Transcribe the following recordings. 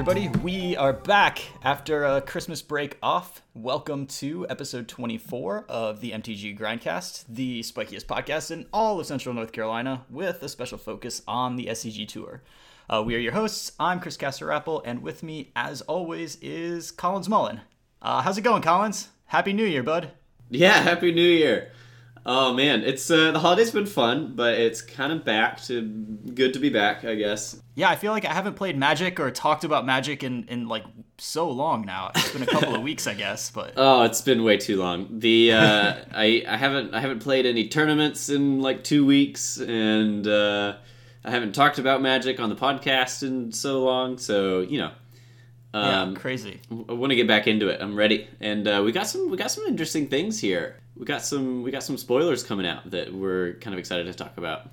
everybody. We are back after a Christmas break off. Welcome to episode 24 of the MTG Grindcast, the spikiest podcast in all of Central North Carolina, with a special focus on the SCG Tour. Uh, we are your hosts. I'm Chris Castor-Rappel, and with me, as always, is Collins Mullen. Uh, how's it going, Collins? Happy New Year, bud. Yeah, Happy New Year. Oh man, it's uh, the holidays been fun, but it's kind of back to good to be back, I guess. Yeah, I feel like I haven't played Magic or talked about Magic in, in like so long now. It's been a couple of weeks, I guess, but Oh, it's been way too long. The uh, I I haven't I haven't played any tournaments in like two weeks, and uh, I haven't talked about Magic on the podcast in so long. So you know, um, yeah, crazy. I want to get back into it. I'm ready, and uh, we got some we got some interesting things here. We got some we got some spoilers coming out that we're kind of excited to talk about.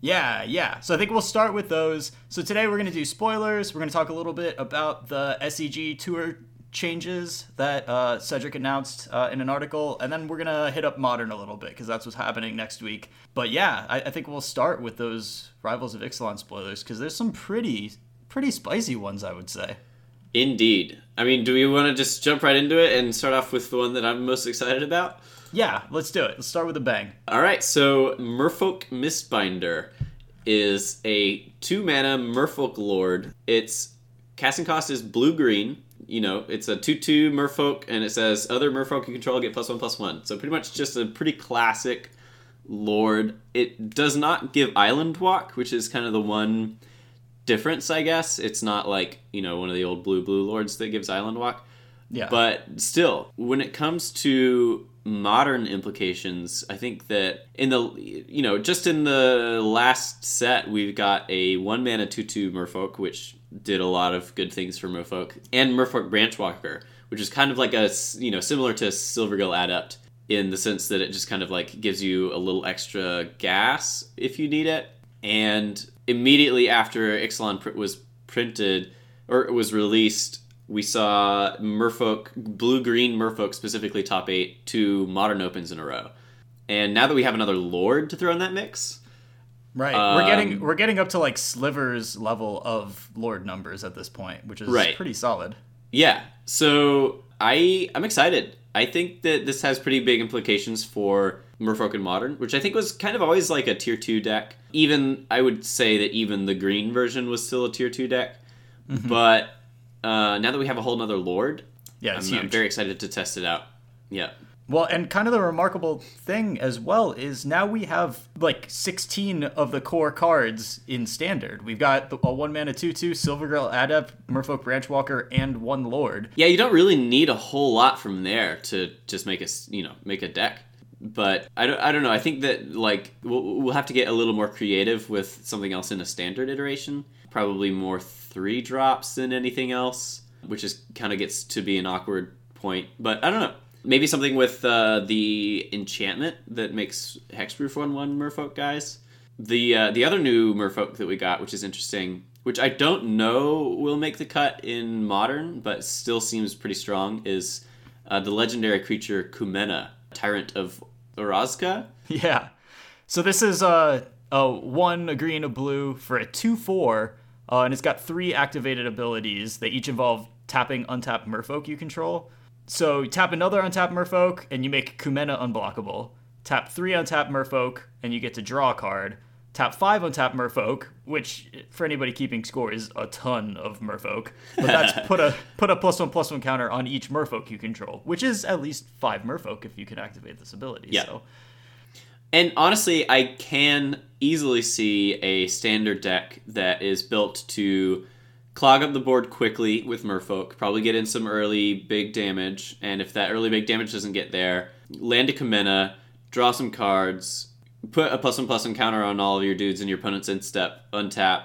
Yeah, yeah. So I think we'll start with those. So today we're going to do spoilers. We're going to talk a little bit about the SCG tour changes that uh, Cedric announced uh, in an article, and then we're going to hit up Modern a little bit because that's what's happening next week. But yeah, I, I think we'll start with those Rivals of Ixalan spoilers because there's some pretty pretty spicy ones, I would say. Indeed. I mean, do we want to just jump right into it and start off with the one that I'm most excited about? Yeah, let's do it. Let's start with a bang. All right, so Merfolk Mistbinder is a two mana Merfolk Lord. Its casting cost is blue green. You know, it's a 2 2 Merfolk, and it says other Merfolk you control get plus one plus one. So pretty much just a pretty classic Lord. It does not give Island Walk, which is kind of the one difference, I guess. It's not like, you know, one of the old blue blue lords that gives Island Walk. Yeah. But still, when it comes to modern implications, I think that in the you know, just in the last set we've got a one mana two two Merfolk, which did a lot of good things for Merfolk, and Merfolk Branchwalker, which is kind of like a you know, similar to Silvergill Adept in the sense that it just kind of like gives you a little extra gas if you need it. And immediately after Ixalan pr- was printed or was released, we saw Merfolk, blue green Merfolk specifically top eight, two modern opens in a row. And now that we have another Lord to throw in that mix, Right. we're getting Um, we're getting up to like slivers level of lord numbers at this point, which is Right. pretty solid. yeah. So I I'm excited. I think that this has pretty big implications for Merfolk and Modern, which I think was kind of always like a tier two deck. Even I would say that even the green version was still a tier two deck. But uh, now that we have a whole nother Lord, Yeah, I'm, I'm very excited to test it out. Yeah. Well, and kind of the remarkable thing as well is now we have like 16 of the core cards in standard. We've got a one mana 2 2 Silvergill Adept, Merfolk Branchwalker, and one Lord. Yeah, you don't really need a whole lot from there to just make a you know make a deck. But I don't, I don't know. I think that like we'll, we'll have to get a little more creative with something else in a standard iteration. Probably more three drops than anything else, which is kind of gets to be an awkward point. But I don't know. Maybe something with uh, the enchantment that makes hexproof one one Merfolk guys. The uh, the other new Merfolk that we got, which is interesting, which I don't know will make the cut in modern, but still seems pretty strong, is uh, the legendary creature Kumena, Tyrant of Orazca. Yeah. So this is uh, a one, a green, a blue for a 2 4, uh, and it's got three activated abilities. They each involve tapping untapped Merfolk you control. So you tap another untapped Merfolk, and you make Kumena unblockable. Tap three untapped Merfolk, and you get to draw a card. Tap five untapped Merfolk, which for anybody keeping score is a ton of Merfolk. But that's put a put a plus one plus one counter on each Merfolk you control, which is at least five Merfolk if you can activate this ability. Yeah. So And honestly, I can easily see a standard deck that is built to clog up the board quickly with Merfolk, probably get in some early big damage, and if that early big damage doesn't get there, land a Kumena, draw some cards, put a plus one plus one counter on all of your dudes in your opponent's end step, untap,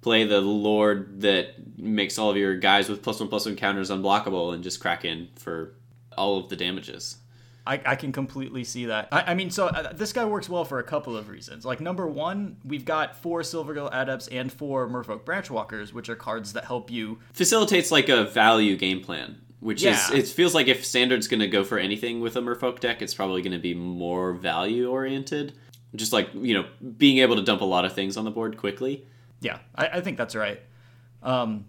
play the Lord that makes all of your guys with plus one plus one counters unblockable, and just crack in for all of the damages. I, I can completely see that. I, I mean, so uh, this guy works well for a couple of reasons. Like, number one, we've got four Silvergill Adepts and four Merfolk Branchwalkers, which are cards that help you. facilitates like a value game plan, which Yeah. is it feels like if standard's going to go for anything with a Merfolk deck, it's probably going to be more value oriented. Just like you know, being able to dump a lot of things on the board quickly. Yeah, I, I think that's right. Um,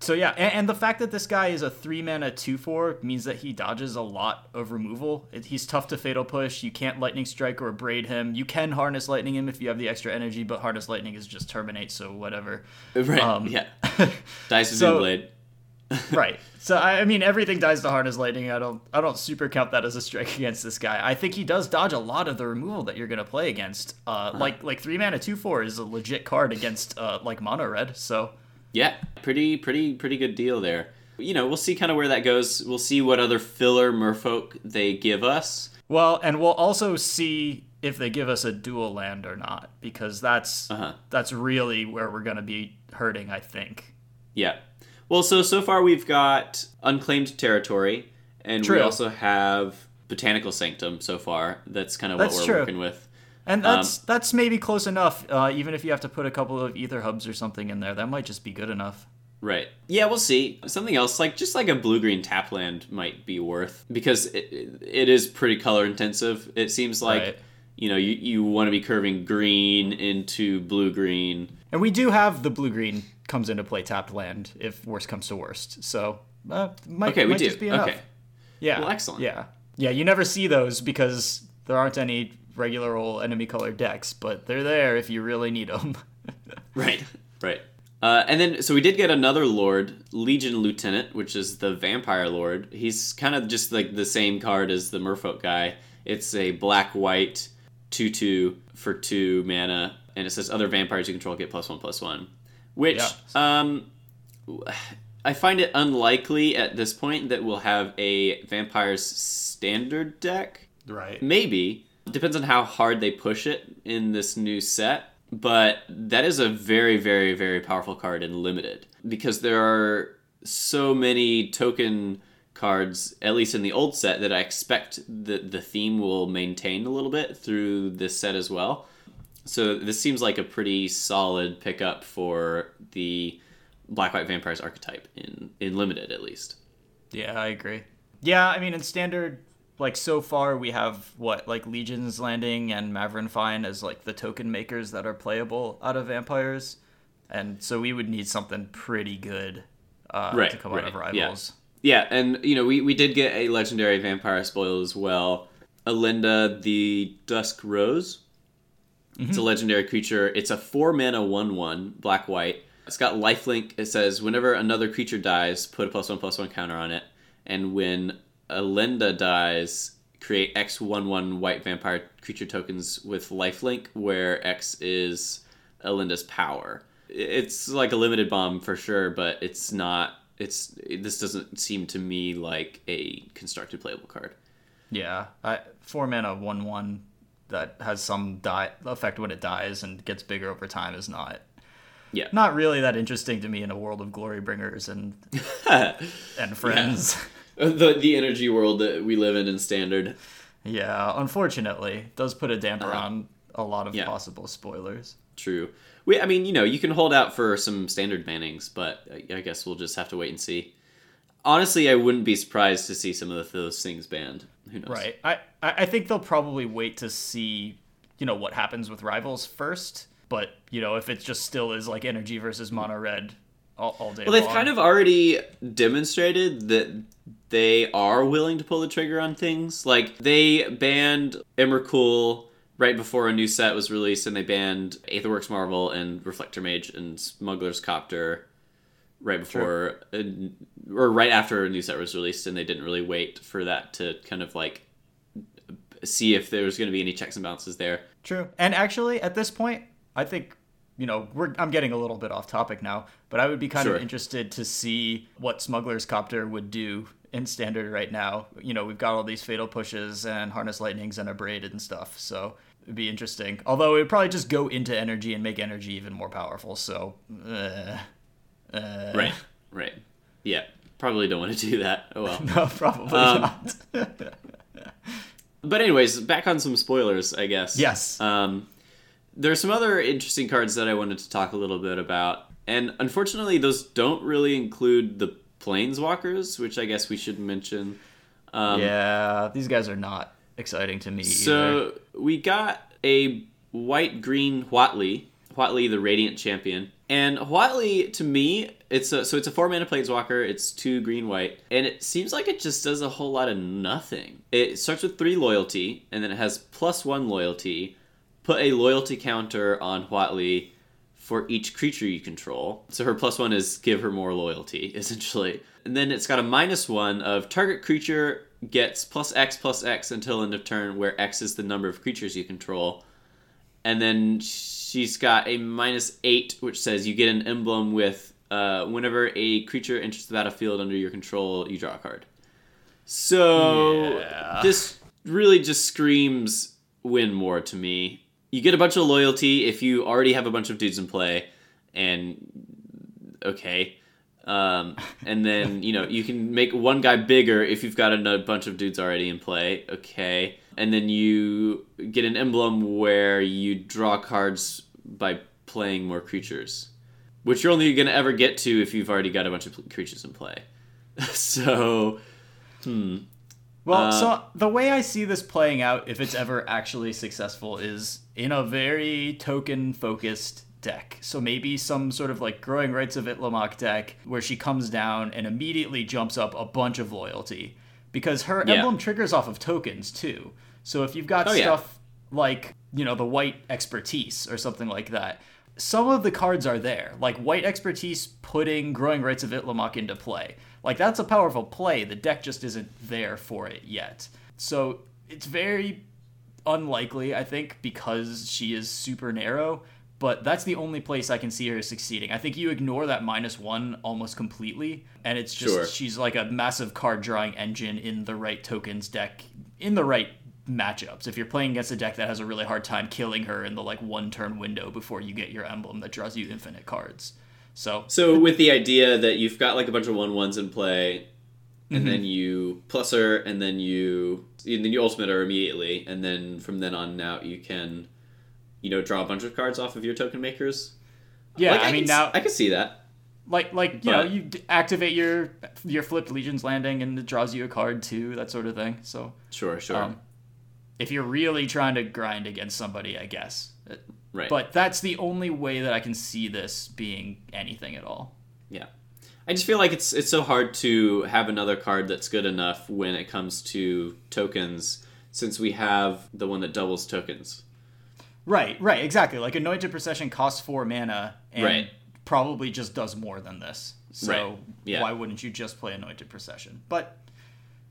So yeah, and, and, the fact that this guy is a three mana two four means that he dodges a lot of removal. It, he's tough to fatal push. You can't lightning strike or abrade him. You can harness lightning him if you have the extra energy, but harness lightning is just terminate, so whatever. Right. Um, yeah. Dice with so, blade. right. So I mean, everything dies to harness lightning. I don't, I don't super count that as a strike against this guy. I think he does dodge a lot of the removal that you're gonna play against. Uh, uh-huh. like like three mana two four is a legit card against uh, like mono red. So yeah, pretty pretty pretty good deal there. You know, we'll see kind of where that goes. We'll see what other filler merfolk they give us. Well, and we'll also see if they give us a dual land or not, because that's uh-huh. that's really where we're gonna be hurting, I think. Yeah. Well, so so far we've got unclaimed territory, and True. we also have botanical sanctum so far. That's kind of what we're true. working with. And that's um, that's maybe close enough. Uh, even if you have to put a couple of Aether Hubs or something in there, that might just be good enough. Right. Yeah, we'll see. Something else, like just like a blue green tapland, might be worth because it, it is pretty color intensive. It seems like right. you know you, you want to be curving green into blue green, and we do have the blue green comes into play tapped land if worst comes to worst. So uh, might, okay, we might do. Just be enough. Okay. Yeah. Well, excellent. Yeah. Yeah. You never see those because there aren't any regular old enemy color decks, but they're there if you really need them. right, right. Uh, and then, so we did get another Lord, Legion Lieutenant, which is the Vampire Lord. He's kind of just like the same card as the Merfolk guy. It's a black white 2 2 for 2 mana, and it says other vampires you control get plus 1 plus 1. Which, yeah. um, I find it unlikely at this point that we'll have a Vampires standard deck. Right. Maybe. Depends on how hard they push it in this new set, but that is a very, very, very powerful card in limited because there are so many token cards, at least in the old set, that I expect the the theme will maintain a little bit through this set as well. So this seems like a pretty solid pickup for the Black White Vampires archetype in in limited at least. Yeah, I agree. Yeah, I mean in standard like so far we have what like Legion's Landing and Mavren Fein as like the token makers that are playable out of vampires, and so we would need something pretty good uh, right, to come right, out of rivals. Yeah. and you know we we did get a legendary vampire spoil as well. Elenda the Dusk Rose. Mm-hmm. It's a legendary creature. It's a four mana one one black white. It's got lifelink. It says whenever another creature dies, put a plus one plus one counter on it, and when Elenda dies, create X one one white vampire creature tokens with lifelink, where X is Elenda's power. It's like a limited bomb for sure, but it's not. It's this doesn't seem to me like a constructed playable card. Yeah, I, four mana one one that has some die effect when it dies and gets bigger over time is not yeah not really that interesting to me in a world of glory bringers and and friends the the energy world that we live in in standard. Yeah, unfortunately, does put a damper uh, on a lot of yeah. possible spoilers. True. We, I mean, you know, you can hold out for some standard bannings, but I guess we'll just have to wait and see. Honestly, I wouldn't be surprised to see some of those things banned. Who knows? Right. I I think they'll probably wait to see, you know, what happens with rivals first. But you know, if it just still is like energy versus mono red all, all day. Well, they've kind of already demonstrated that they are willing to pull the trigger on things. Like they banned Emrakul right before a new set was released, and they banned Aetherworks Marvel and Reflector Mage and Smuggler's Copter right before or right after a new set was released, and they didn't really wait for that to kind of like see if there was going to be any checks and balances there. True. And actually, at this point, I think you know, we're I'm getting a little bit off topic now, but I would be kind sure. of interested to see what Smuggler's Copter would do in standard right now. You know, we've got all these fatal pushes and harness lightnings and abraded and stuff, so it'd be interesting. Although it would probably just go into energy and make energy even more powerful. So, uh, uh. right, right, yeah, probably don't want to do that. Oh well, no, probably um, not. but anyways, back on some spoilers, I guess. Yes. Um, there are some other interesting cards that I wanted to talk a little bit about, and unfortunately, those don't really include the planeswalkers, which I guess we should mention. Um, yeah, these guys are not exciting to me. So either. we got a white green Huatli. Huatli, the Radiant Champion. And Huatli, to me, it's a, so it's a four mana planeswalker. It's two green white, and it seems like it just does a whole lot of nothing. It starts with three loyalty, and then it has plus one loyalty. Put a loyalty counter on Huatli for each creature you control. So her plus one is give her more loyalty, essentially. And then it's got a minus one of target creature gets plus X plus X until end of turn, where X is the number of creatures you control. And then she's got a minus eight, which says you get an emblem with uh, whenever a creature enters the battlefield under your control, you draw a card. So Yeah. this really just screams win more to me. You get a bunch of loyalty if you already have a bunch of dudes in play, and okay. Um, and then you know you can make one guy bigger if you've got a bunch of dudes already in play. Okay, and then you get an emblem where you draw cards by playing more creatures, which you're only gonna ever get to if you've already got a bunch of creatures in play. so, hmm. Well, Uh, so the way I see this playing out, if it's ever actually successful, is in a very token focused deck. So maybe some sort of like Growing Rites of Itlimoc deck where she comes down and immediately jumps up a bunch of loyalty. Because her Yeah. emblem triggers off of tokens too. So if you've got Oh, yeah. stuff like, you know, the white expertise or something like that, some of the cards are there. Like white expertise putting Growing Rites of Itlimoc into play. Like that's a powerful play. The deck just isn't there for it yet. So it's very unlikely, I think, because she is super narrow. But that's the only place I can see her succeeding. I think you ignore that minus one almost completely, and it's just Sure. she's like a massive card drawing engine in the right tokens deck, in the right matchups. If you're playing against a deck that has a really hard time killing her in the like one turn window before you get your emblem that draws you infinite cards. So So with the idea that you've got like a bunch of one ones in play, and then mm-hmm. you plus her, and then you and then you ultimate her immediately, and then from then on out you can, you know, draw a bunch of cards off of your token makers. yeah, Like, I, mean can, now I can see that. like like you know you activate your your flipped legion's landing and it draws you a card too that sort of thing so Sure, sure, um, if you're really trying to grind against somebody i guess right. but that's the only way that i can see this being anything at all Yeah. I just feel like it's it's so hard to have another card that's good enough when it comes to tokens since we have the one that doubles tokens. Right right exactly like anointed procession costs four mana and Right. probably just does more than this so Right, yeah. why wouldn't you just play anointed procession but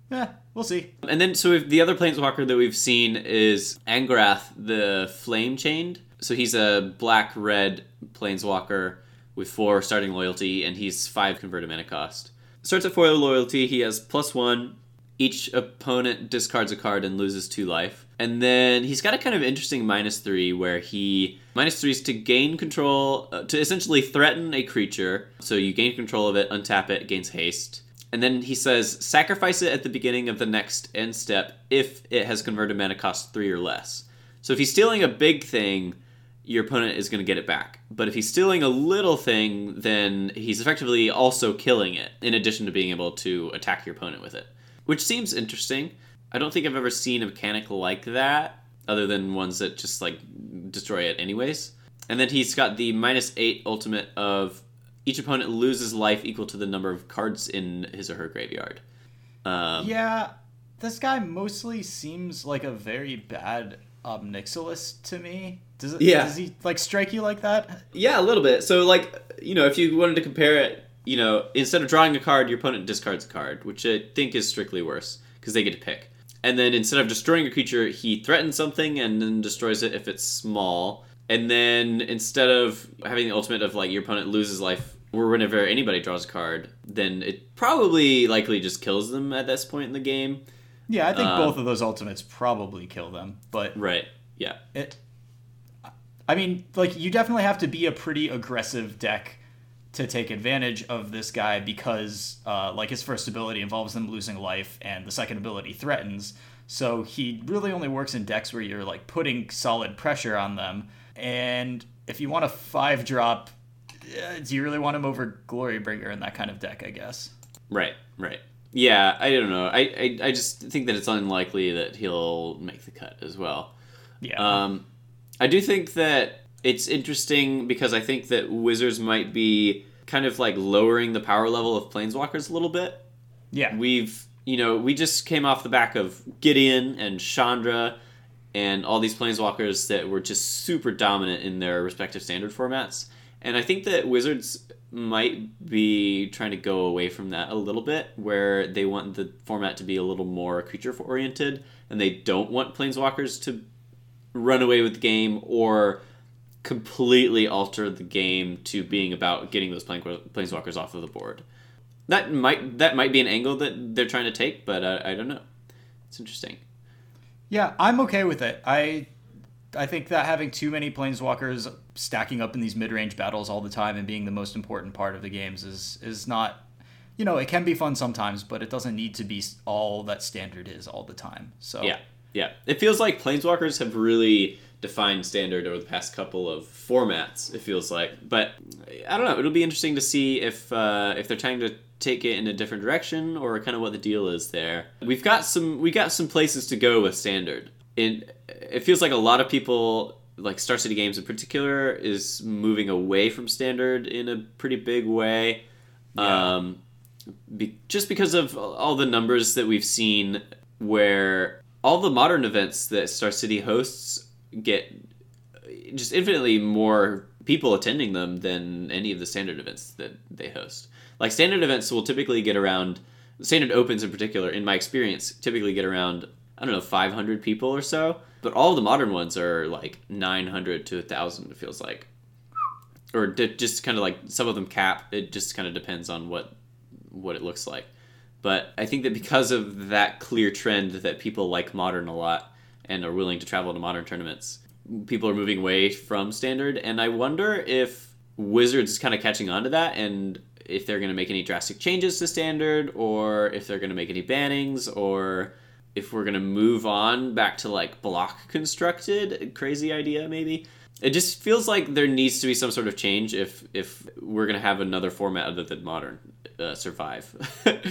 yeah we'll see And then so the other planeswalker that we've seen is Angrath the Flame Chained. So he's a black red planeswalker with four starting loyalty and he's five converted mana cost. Starts at four loyalty, he has plus one. Each opponent discards a card and loses two life. And then he's got a kind of interesting minus three where he minus three is to gain control, uh, to essentially threaten a creature. So you gain control of it, untap it, gains haste. And then he says, sacrifice it at the beginning of the next end step if it has converted mana cost three or less. So if he's stealing a big thing, your opponent is going to get it back. But if he's stealing a little thing, then he's effectively also killing it, in addition to being able to attack your opponent with it. Which seems interesting. I don't think I've ever seen a mechanic like that, other than ones that just like destroy it anyways. And then he's got the minus eight ultimate of each opponent loses life equal to the number of cards in his or her graveyard. Um, Yeah, this guy mostly seems like a very bad Ob Nixilis to me. Does it? Yeah. Does he like strike you like that? Yeah, a little bit. So, like, you know, if you wanted to compare it, you know, instead of drawing a card, your opponent discards a card, which I think is strictly worse because they get to pick. And then instead of destroying a creature, he threatens something and then destroys it if it's small. And then instead of having the ultimate of like your opponent loses life or whenever anybody draws a card, then it probably likely just kills them at this point in the game. Yeah, I think Um, both of those ultimates probably kill them, but Right. Yeah. it. I mean, like you definitely have to be a pretty aggressive deck to take advantage of this guy because, uh, like, his first ability involves them losing life, and the second ability threatens. So he really only works in decks where you're like putting solid pressure on them. And if you want a five drop, eh, do you really want him over Glorybringer in that kind of deck? I guess. Right, right. Yeah, I don't know. I, I, I just think that it's unlikely that he'll make the cut as well. Yeah. Um, I do think that It's interesting because I think that Wizards might be kind of like lowering the power level of Planeswalkers a little bit. Yeah. We've, you know, we just came off the back of Gideon and Chandra and all these Planeswalkers that were just super dominant in their respective standard formats. And I think that Wizards might be trying to go away from that a little bit, where they want the format to be a little more creature oriented, and they don't want Planeswalkers to run away with the game or completely alter the game to being about getting those plane, planeswalkers off of the board. That might that might be an angle that they're trying to take, but uh, I don't know. It's interesting. Yeah, I'm okay with it. I I think that having too many planeswalkers stacking up in these mid-range battles all the time and being the most important part of the games is is not you know, it can be fun sometimes, but it doesn't need to be all that standard is all the time. So Yeah. Yeah. It feels like planeswalkers have really defined standard over the past couple of formats. It feels like, but I don't know. It'll be interesting to see if uh, if they're trying to take it in a different direction or kind of what the deal is there. We've got some we got some places to go with standard. It it feels like a lot of people like Star City Games in particular is moving away from standard in a pretty big way. Yeah. Um, be, just because of all the numbers that we've seen where all the modern events that Star City hosts get uh, just infinitely more people attending them than any of the standard events that they host. Like standard events will typically get around standard opens in particular in my experience typically get around I don't know 500 people or so, but all the modern ones are like 900 to 1000 it feels like. Or just kind of like some of them cap. It just kind of depends on what what it looks like. But I think that because of that clear trend that people like modern a lot and are willing to travel to modern tournaments, people are moving away from standard. And I wonder if Wizards is kind of catching on to that and if they're going to make any drastic changes to standard or if they're going to make any bannings or if we're going to move on back to like block constructed crazy idea maybe it just feels like there needs to be some sort of change if if we're going to have another format other than modern uh, survive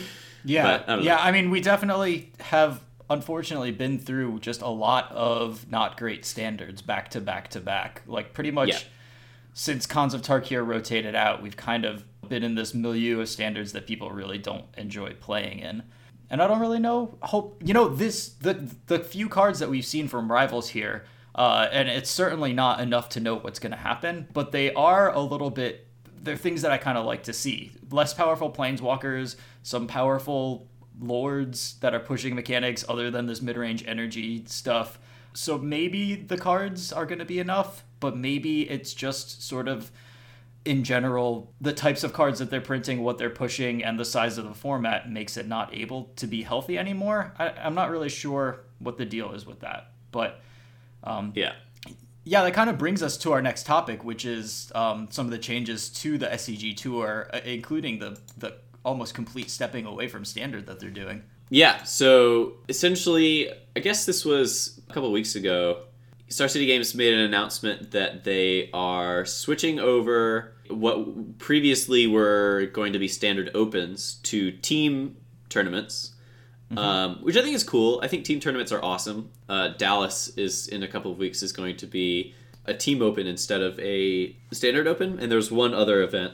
Yeah, I yeah. know. I mean, we definitely have unfortunately been through just a lot of not great standards back to back to back. Like pretty much Yeah. since Khans of Tarkir rotated out, we've kind of been in this milieu of standards that people really don't enjoy playing in. And I don't really know. Hope you know this. The the few cards that we've seen from rivals here, uh, and it's certainly not enough to know what's going to happen. But they are a little bit. They're things that I kind of like to see. Less powerful planeswalkers, some powerful lords that are pushing mechanics other than this mid-range energy stuff. So maybe the cards are going to be enough, but maybe it's just sort of in general the types of cards that they're printing, what they're pushing, and the size of the format makes it not able to be healthy anymore. I, I'm not really sure what the deal is with that, but yeah yeah, that kind of brings us to our next topic, which is um, some of the changes to the SCG tour, uh, including the the almost complete stepping away from standard that they're doing. Yeah, so essentially, I guess this was a couple weeks ago. Star City Games made an announcement that they are switching over what previously were going to be standard opens to team tournaments, um, which I think is cool. I think team tournaments are awesome. Uh, Dallas is in a couple of weeks is going to be a team open instead of a standard open, and there's one other event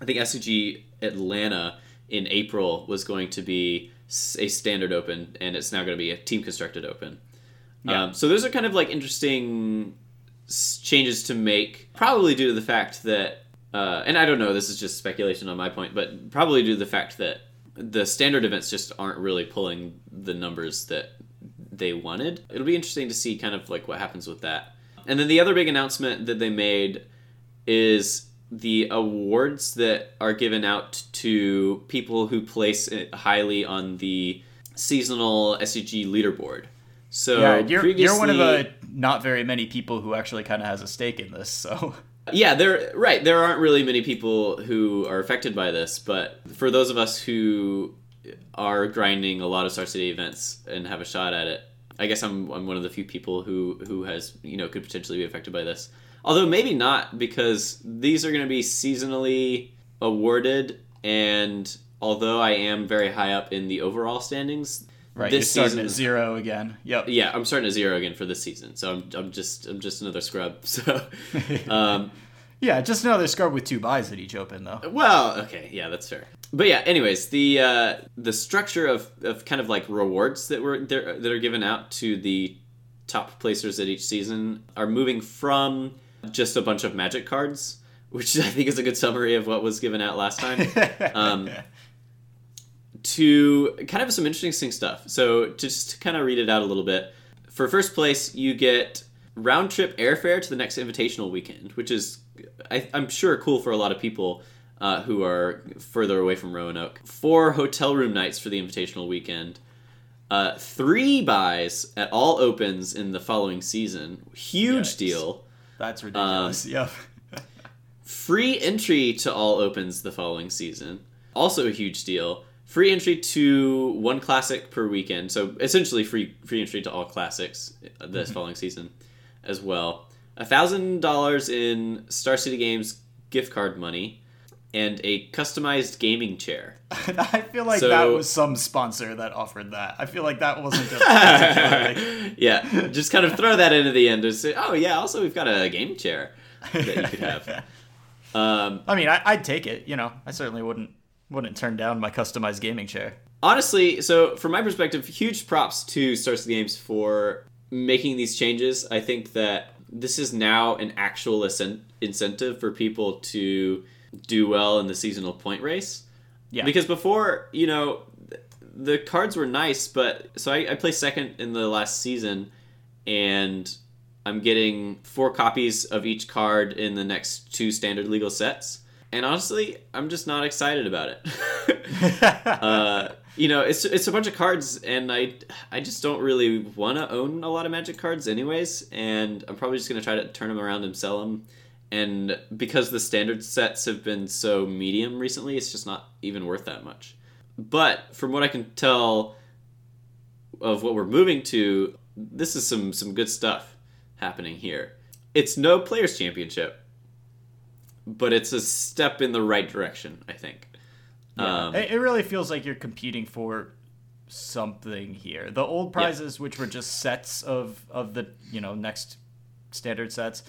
I think SCG Atlanta in April was going to be a standard open, and it's now going to be a team constructed open. Yeah. Um, so those are kind of like interesting changes to make, probably due to the fact that, uh, and I don't know, this is just speculation on my point, but probably due to the fact that the standard events just aren't really pulling the numbers that they wanted. It'll be interesting to see kind of like what happens with that. And then the other big announcement that they made is the awards that are given out to people who place it highly on the seasonal SCG leaderboard. So yeah, you're you're one of the not very many people who actually kind of has a stake in this. So Yeah, there right. There aren't really many people who are affected by this, but for those of us who are grinding a lot of Star City events and have a shot at it, I guess I'm I'm one of the few people who who has you know could potentially be affected by this. Although maybe not because these are going to be seasonally awarded, and although I am very high up in the overall standings, Right, this you're starting season at zero again. Yep. yeah, I'm starting at zero again for this season. So I'm, I'm just I'm just another scrub. So, um, Yeah, just another scrub with two buys at each open though. well, okay, yeah, that's fair. But yeah, anyways, the uh, the structure of, of kind of like rewards that were there that are given out to the top placers at each season are moving from just a bunch of magic cards, which I think is a good summary of what was given out last time. Um, to kind of some interesting stuff. So just to kind of read it out a little bit. For first place, you get round trip airfare to the next invitational weekend, which is I, I'm sure cool for a lot of people uh, who are further away from Roanoke. Four hotel room nights for the invitational weekend. Uh, three buys at all opens in the following season. Huge Yikes. deal. That's ridiculous. Um, yep. Free entry to all opens the following season. Also a huge deal. Free entry to one classic per weekend. So essentially free free entry to all classics this following season as well. A thousand dollars in Star City Games gift card money and a customized gaming chair. I feel like So- that was some sponsor that offered that. I feel like that wasn't just yeah, just kind of throw that into the end and say, oh yeah, also we've got a game chair that you could have. Um, I mean, I, I'd take it. You know, I certainly wouldn't wouldn't turn down my customized gaming chair. honestly, so from my perspective, huge props to City Games for making these changes. I think that this is now an actual incen- incentive for people to do well in the seasonal point race. Yeah. Because before, you know, the cards were nice, but so I, I placed second in the last season, and I'm getting four copies of each card in the next two standard legal sets. And honestly, I'm just not excited about it. uh, you know, it's it's a bunch of cards, and I I just don't really want to own a lot of Magic cards, anyways. And I'm probably just gonna try to turn them around and sell them. And because the standard sets have been so medium recently, it's just not even worth that much. But from what I can tell of what we're moving to, this is some some good stuff happening here. It's no players championship, but it's a step in the right direction, I think. Um, it, it really feels like you're competing for something here. The old prizes, which were just sets of of the you know next standard sets,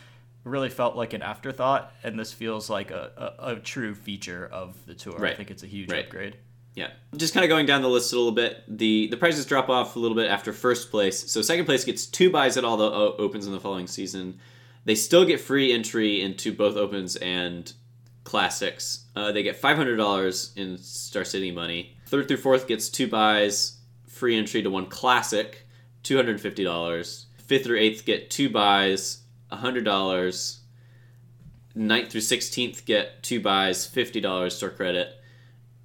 really felt like an afterthought, and this feels like a, a, a true feature of the tour. I think it's a huge Right. upgrade. Yeah, just kind of going down the list a little bit. The the prizes drop off a little bit after first place. So second place gets two buys at all the o- opens in the following season. They still get free entry into both opens and classics. Uh, they get five hundred dollars in Star City money. Third through fourth gets two buys, free entry to one classic, two hundred fifty dollars. Fifth through eighth get two buys, hundred dollars. Ninth through sixteenth get two buys, fifty dollars store credit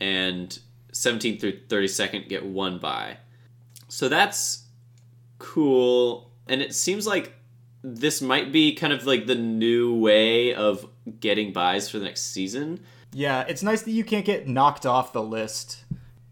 and 17th through 32nd get one buy. So that's cool. And it seems like this might be kind of like the new way of getting buys for the next season. Yeah, it's nice that you can't get knocked off the list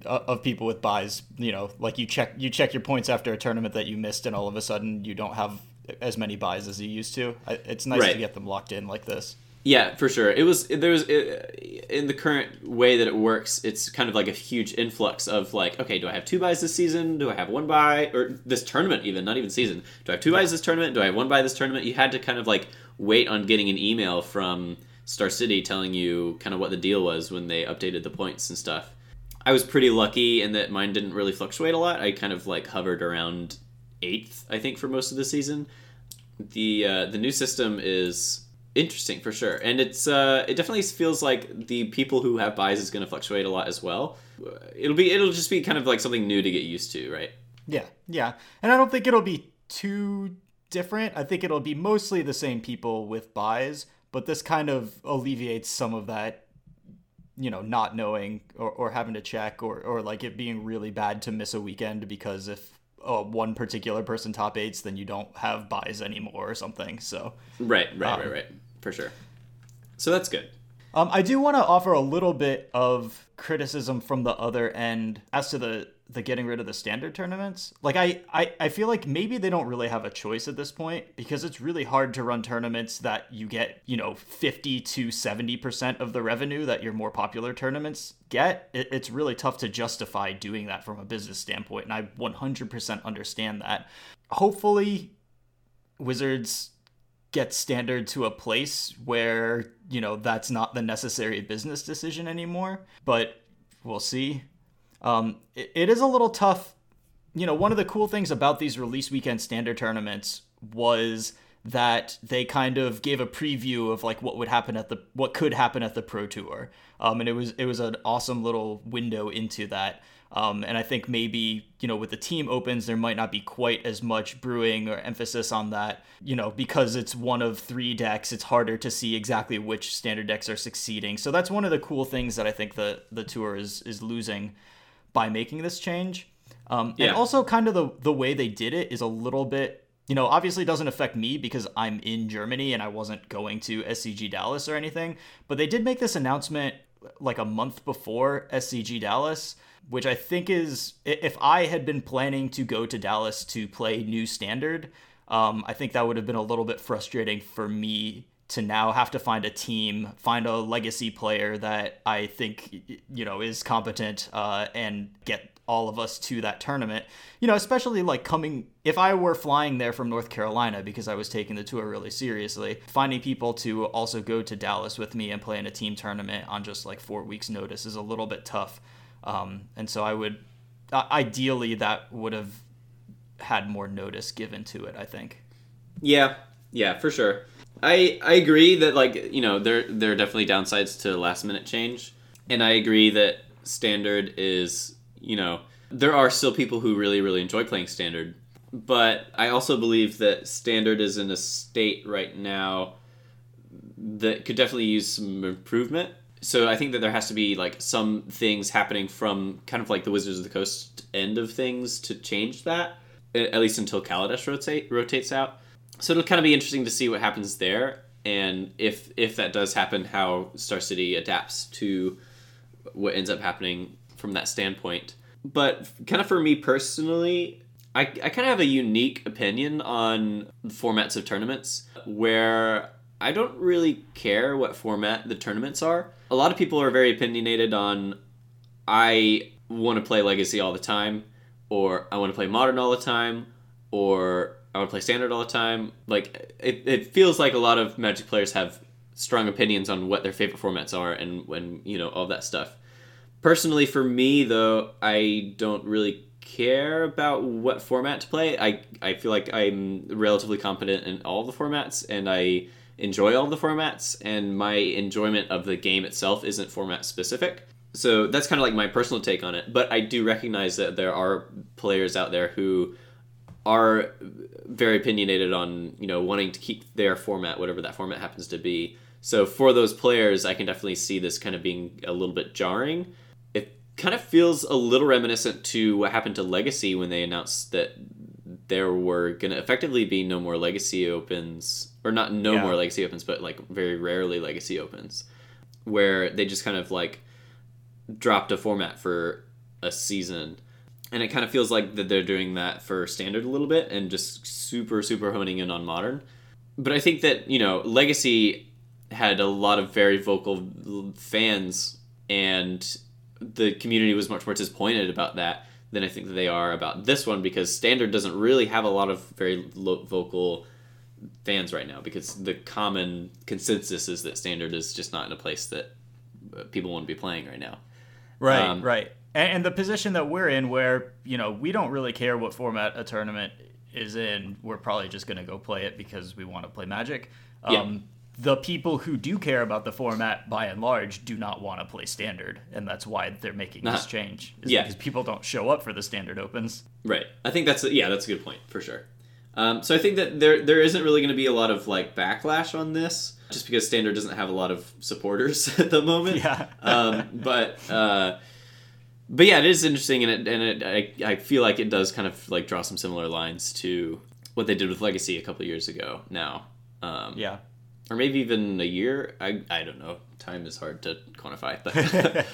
of people with buys. You know, like you check you check your points after a tournament that you missed, and all of a sudden you don't have as many buys as you used to. It's nice Right. to get them locked in like this. Yeah, for sure. It was there's in the current way that it works, it's kind of like a huge influx of like, okay, do I have two buys this season? Do I have one buy or this tournament even, not even season. Do I have two buys this tournament? Do I have one buy this tournament? You had to kind of like wait on getting an email from Star City telling you kind of what the deal was when they updated the points and stuff. I was pretty lucky in that mine didn't really fluctuate a lot. I kind of like hovered around eighth, I think, for most of the season. The uh, the new system is interesting for sure, and it's uh, it definitely feels like the people who have buys is going to fluctuate a lot as well. It'll be it'll just be kind of like something new to get used to, right? Yeah, yeah. And I don't think it'll be too different. I think it'll be mostly the same people with buys, but this kind of alleviates some of that, you know, not knowing or, or having to check or, or like it being really bad to miss a weekend because if uh, one particular person top eights, then you don't have buys anymore or something. So Right, right, Um, right, right, for sure. So that's good. Um, I do want to offer a little bit of criticism from the other end as to the the getting rid of the standard tournaments. Like I, I I feel like maybe they don't really have a choice at this point because it's really hard to run tournaments that you get, you know, 50 to 70% of the revenue that your more popular tournaments get. It, it's really tough to justify doing that from a business standpoint and I 100% understand that. Hopefully Wizards get standard to a place where, you know, that's not the necessary business decision anymore, but we'll see. Um, it, it is a little tough. You know, one of the cool things about these release weekend standard tournaments was that they kind of gave a preview of like what would happen at the what could happen at the pro tour. Um, and it was it was an awesome little window into that. Um, and i think maybe you know with the team opens there might not be quite as much brewing or emphasis on that you know because it's one of three decks. It's harder to see exactly which standard decks are succeeding. So that's one of the cool things that i think the the tour is is losing by making this change. Um, yeah. And also, kind of the the way they did it is a little bit, you know, obviously doesn't affect me because I'm in Germany and I wasn't going to SCG Dallas or anything. But they did make this announcement like a month before SCG Dallas, which I think is if I had been planning to go to Dallas to play New Standard, um, I think that would have been a little bit frustrating for me to now have to find a team, find a legacy player that I think you know is competent, uh, and get all of us to that tournament. You know, especially like coming if I were flying there from North Carolina because I was taking the tour really seriously, finding people to also go to Dallas with me and play in a team tournament on just like four weeks' notice is a little bit tough. Um, and so I would, ideally, that would have had more notice given to it. I think. Yeah, yeah, for sure. I I agree that like you know there there are definitely downsides to last minute change, and I agree that standard is you know there are still people who really really enjoy playing standard, but I also believe that standard is in a state right now that could definitely use some improvement. So I think that there has to be like some things happening from kind of like the Wizards of the Coast end of things to change that, at least until Kaladesh rotate rotates out so it'll kind of be interesting to see what happens there, and if if that does happen, how Star City adapts to what ends up happening from that standpoint. But kind of for me personally, I, I kind of have a unique opinion on formats of tournaments where I don't really care what format the tournaments are. A lot of people are very opinionated on I want to play Legacy all the time, or I want to play Modern all the time, or I want to play standard all the time. Like it, it feels like a lot of Magic players have strong opinions on what their favorite formats are and when you know all that stuff. Personally, for me though, I don't really care about what format to play. I I feel like I'm relatively competent in all the formats and I enjoy all the formats and my enjoyment of the game itself isn't format specific. So that's kind of like my personal take on it, but I do recognize that there are players out there who are very opinionated on you know wanting to keep their format, whatever that format happens to be. So for those players, I can definitely see this kind of being a little bit jarring. It kind of feels a little reminiscent to what happened to Legacy when they announced that there were going to effectively be no more Legacy Opens, or not no yeah. more Legacy Opens, but like very rarely Legacy Opens, where they just kind of like dropped a format for a season and it kind of feels like that they're doing that for standard a little bit and just super super honing in on modern. But i think that you know legacy had a lot of very vocal fans and the community was much more disappointed about that than i think that they are about this one because standard doesn't really have a lot of very vocal fans right now because the common consensus is that standard is just not in a place that uh, people want to be playing right now. Right um, right and, and the position that we're in, where you know we don't really care what format a tournament is in, we're probably just going to go play it because we want to play Magic. Um, yeah. The people who do care about the format, by and large, do not want to play Standard, and that's why they're making uh-huh. this change. yeah, because people don't show up for the Standard Opens. Right. I think that's a, yeah, that's a good point for sure. Um, so I think that there there isn't really going to be a lot of like backlash on this, just because Standard doesn't have a lot of supporters at the moment. Yeah. um, but uh, but yeah, it is interesting, and it and it, I I feel like it does kind of like draw some similar lines to what they did with Legacy a couple years ago. Now, um, yeah, or maybe even a year. I I don't know. Time is hard to quantify, but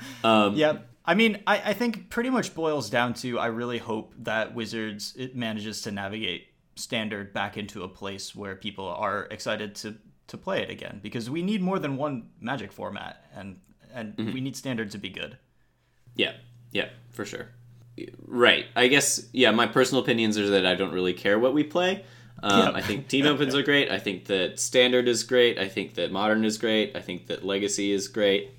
um, yeah. I mean, I, I think pretty much boils down to I really hope that Wizards it manages to navigate standard back into a place where people are excited to to play it again because we need more than one Magic format and and Mm-hmm. we need standard to be good. Yeah, yeah, for sure. Right. I guess yeah. My personal opinions are that I don't really care what we play. Um, Yep. I think team opens are great. I think that standard is great. I think that modern is great. I think that legacy is great.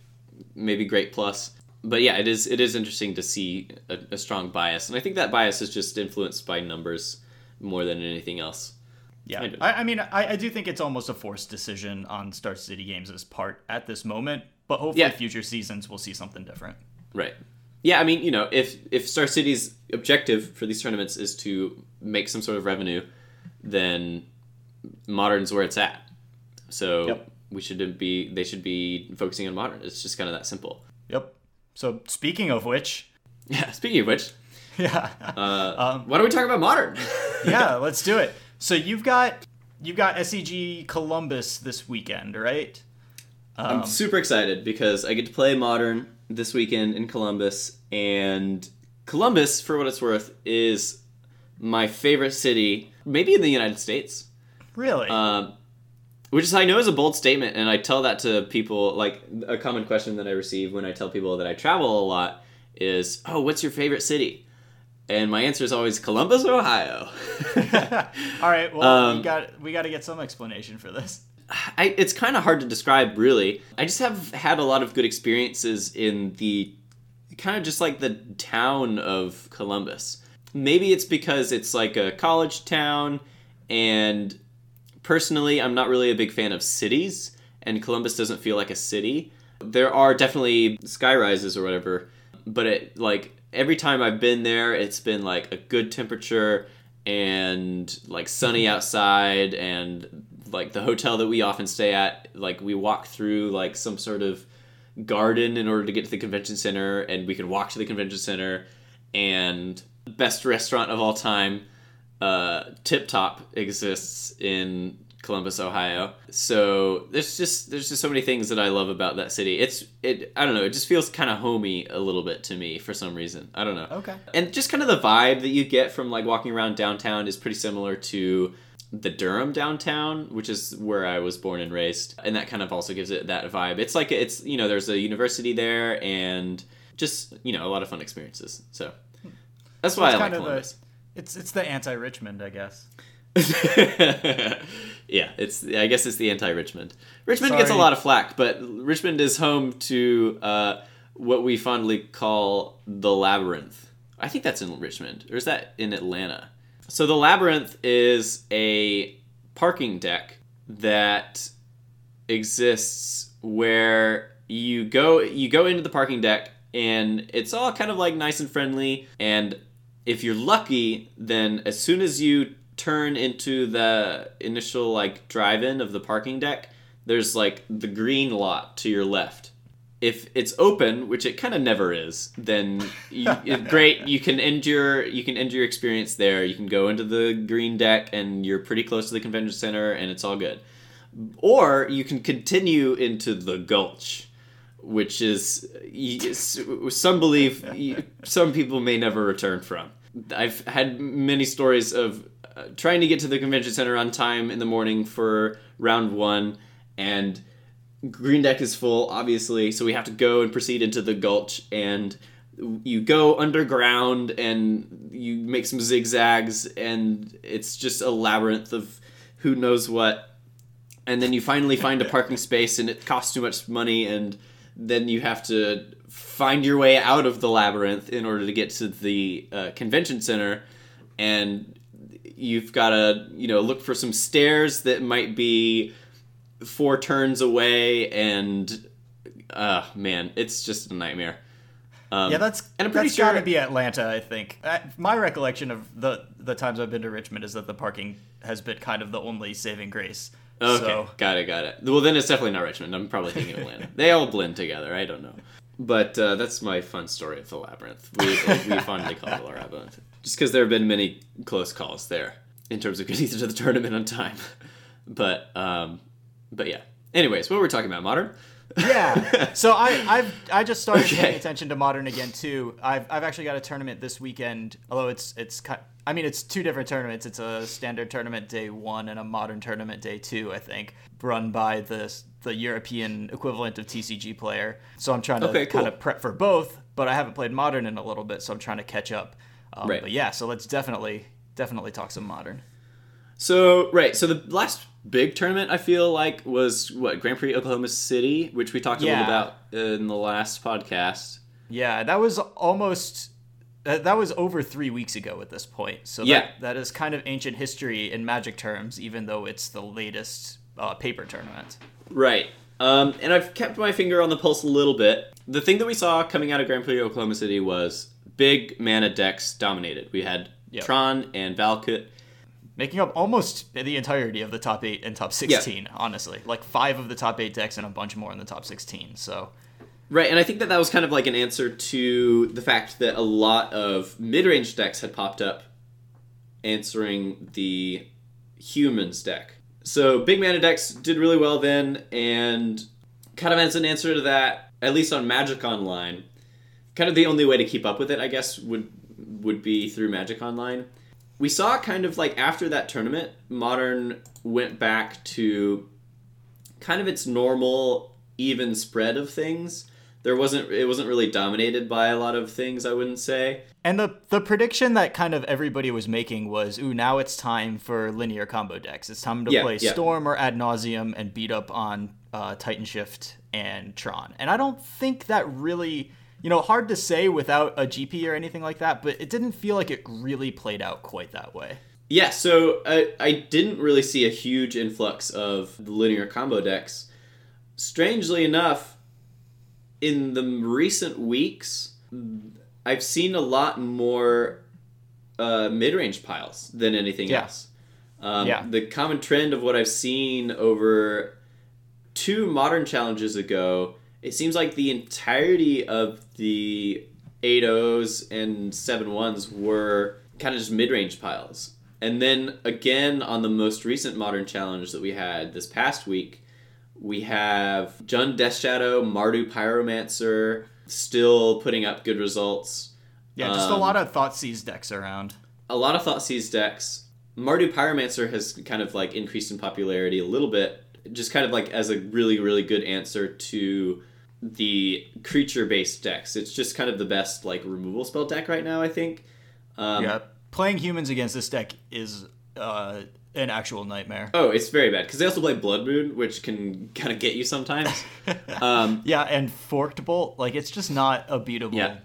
Maybe great plus. But yeah, it is it is interesting to see a, a strong bias, and I think that bias is just influenced by numbers more than anything else. Yeah, I. I, I mean, I, I do think it's almost a forced decision on Star City Games' part at this moment, but hopefully Yeah. future seasons we'll see something different. Right. Yeah, I mean, you know, if if Star City's objective for these tournaments is to make some sort of revenue, then modern's where it's at. So Yep. we should be they should be focusing on modern. It's just kind of that simple. Yep. So speaking of which, Yeah. Speaking of which, yeah, uh, why don't we talk about modern? yeah, let's do it. So you've got you've got SCG Columbus this weekend, right? I'm super excited because I get to play modern this weekend in Columbus, and Columbus, for what it's worth, is my favorite city, maybe in the United States. Really? Um, which is I know is a bold statement, and I tell that to people. Like a common question that I receive when I tell people that I travel a lot is, "Oh, what's your favorite city?" And my answer is always Columbus, Ohio. All right. Well, um, we got we got to get some explanation for this. I, it's kind of hard to describe, really. I just have had a lot of good experiences in the kind of just like the town of Columbus. Maybe it's because it's like a college town, and personally, I'm not really a big fan of cities, and Columbus doesn't feel like a city. There are definitely sky rises or whatever, but it like every time I've been there, it's been like a good temperature and like sunny outside and like the hotel that we often stay at like we walk through like some sort of garden in order to get to the convention center and we can walk to the convention center and best restaurant of all time uh, tip top exists in columbus ohio. So there's just there's just so many things that i love about that city. It's it i don't know it just feels kind of homey a little bit to me for some reason. I don't know. Okay. and just kind of the vibe that you get from like walking around downtown is pretty similar to the Durham downtown, which is where I was born and raised, and that kind of also gives it that vibe. It's like it's you know there's a university there and just you know a lot of fun experiences. So that's why It's I like kind of Columbus. the it's it's the anti-Richmond, I guess. yeah, it's I guess it's the anti-Richmond. Richmond gets a lot of flack, but Richmond is home to uh, what we fondly call the Labyrinth. I think that's in Richmond, or is that in Atlanta? So the Labyrinth is a parking deck that exists where you go you go into the parking deck and it's all kind of like nice and friendly. And if you're lucky then as soon as you turn into the initial like drive-in of the parking deck there's like the green lot to your left if it's open which it kind of never is then you, it- great you can end your you can end your experience there. You can go into the green deck and you're pretty close to the convention center and it's all good. Or you can continue into the gulch which is some believe some people may never return from. I've had many stories of uh, trying to get to the convention center on time in the morning for round one and green deck is full obviously so we have to go and proceed into the gulch and you go underground and you make some zigzags and it's just a labyrinth of who knows what. And then you finally find a parking space and it costs too much money and then you have to find your way out of the labyrinth in order to get to the uh, convention center and you've got to you know look for some stairs that might be four turns away and uh man it's just a nightmare um, Yeah, that's and I'm pretty sure gotta be Atlanta. I think Uh, my recollection of the the times I've been to Richmond is that the parking has been kind of the only saving grace. Okay, So, got it, got it. Well, then it's definitely not Richmond. I'm probably thinking Atlanta. they all blend together. I don't know. But uh, that's my fun story of the labyrinth. We, we fondly call it the labyrinth, just because there have been many close calls there in terms of getting to the tournament on time. But um, but yeah. Anyways, what were we talking about? Modern. yeah. So I I've I just started Okay. paying attention to modern again too. I've I've actually got a tournament this weekend. Although it's it's I mean it's two different tournaments. It's a standard tournament day one and a modern tournament day two. I think run by the the European equivalent of TCG player. So I'm trying to Okay, cool. kind of prep for both. But I haven't played modern in a little bit, so I'm trying to catch up. Um, Right. But yeah, so let's definitely definitely talk some modern. So right, so the last big tournament I feel like was what Grand Prix Oklahoma City, which we talked a little about in the last podcast. Yeah, that was almost that, that was over three weeks ago at this point. So Yeah. that, that is kind of ancient history in Magic terms, even though it's the latest uh, paper tournament. Right. Um, and I've kept my finger on the pulse a little bit. The thing that we saw coming out of Grand Prix Oklahoma City was big mana decks dominated. We had Yep. Tron and Valakut. Making up almost the entirety of the top eight and top 16, honestly. Like five of the top eight decks and a bunch more in the top 16. So, Right, and I think that that was kind of like an answer to the fact that a lot of mid-range decks had popped up answering the humans deck. So big mana decks did really well then, and kind of as an answer to that, at least on Magic Online, kind of the only way to keep up with it, I guess, would would be through Magic Online. We saw kind of like after that tournament, Modern went back to kind of its normal even spread of things. There wasn't it wasn't really dominated by a lot of things, I wouldn't say. and the the prediction that kind of everybody was making was, ooh, now it's time for linear combo decks. It's time to Yeah, play yeah. Storm or Ad Nauseam and beat up on uh, Titan Shift and Tron. And I don't think that really, you know, hard to say without a GP or anything like that, but it didn't feel like it really played out quite that way. Yeah, so I, I didn't really see a huge influx of the linear combo decks. Strangely enough, in the recent weeks, I've seen a lot more uh, mid-range piles than anything Yeah. else. Um, Yeah. The common trend of what I've seen over two modern challenges ago, it seems like the entirety of the 8-0s and 7-1s were kind of just mid-range piles. And then again on the most recent modern challenge that we had this past week, we have Jund Death Shadow, Mardu Pyromancer still putting up good results. Yeah, just a Um, lot of Thoughtseize decks around. a lot of Thoughtseize decks. Mardu Pyromancer has kind of like increased in popularity a little bit, just kind of like as a really, really good answer to the creature based decks. It's just kind of the best like removal spell deck right now, I think. Um, yeah, playing humans against this deck is uh, an actual nightmare. Oh, it's very bad because they also play Blood Moon, which can kind of get you sometimes. um, Yeah, and Forked Bolt, like it's just not a beatable Yeah.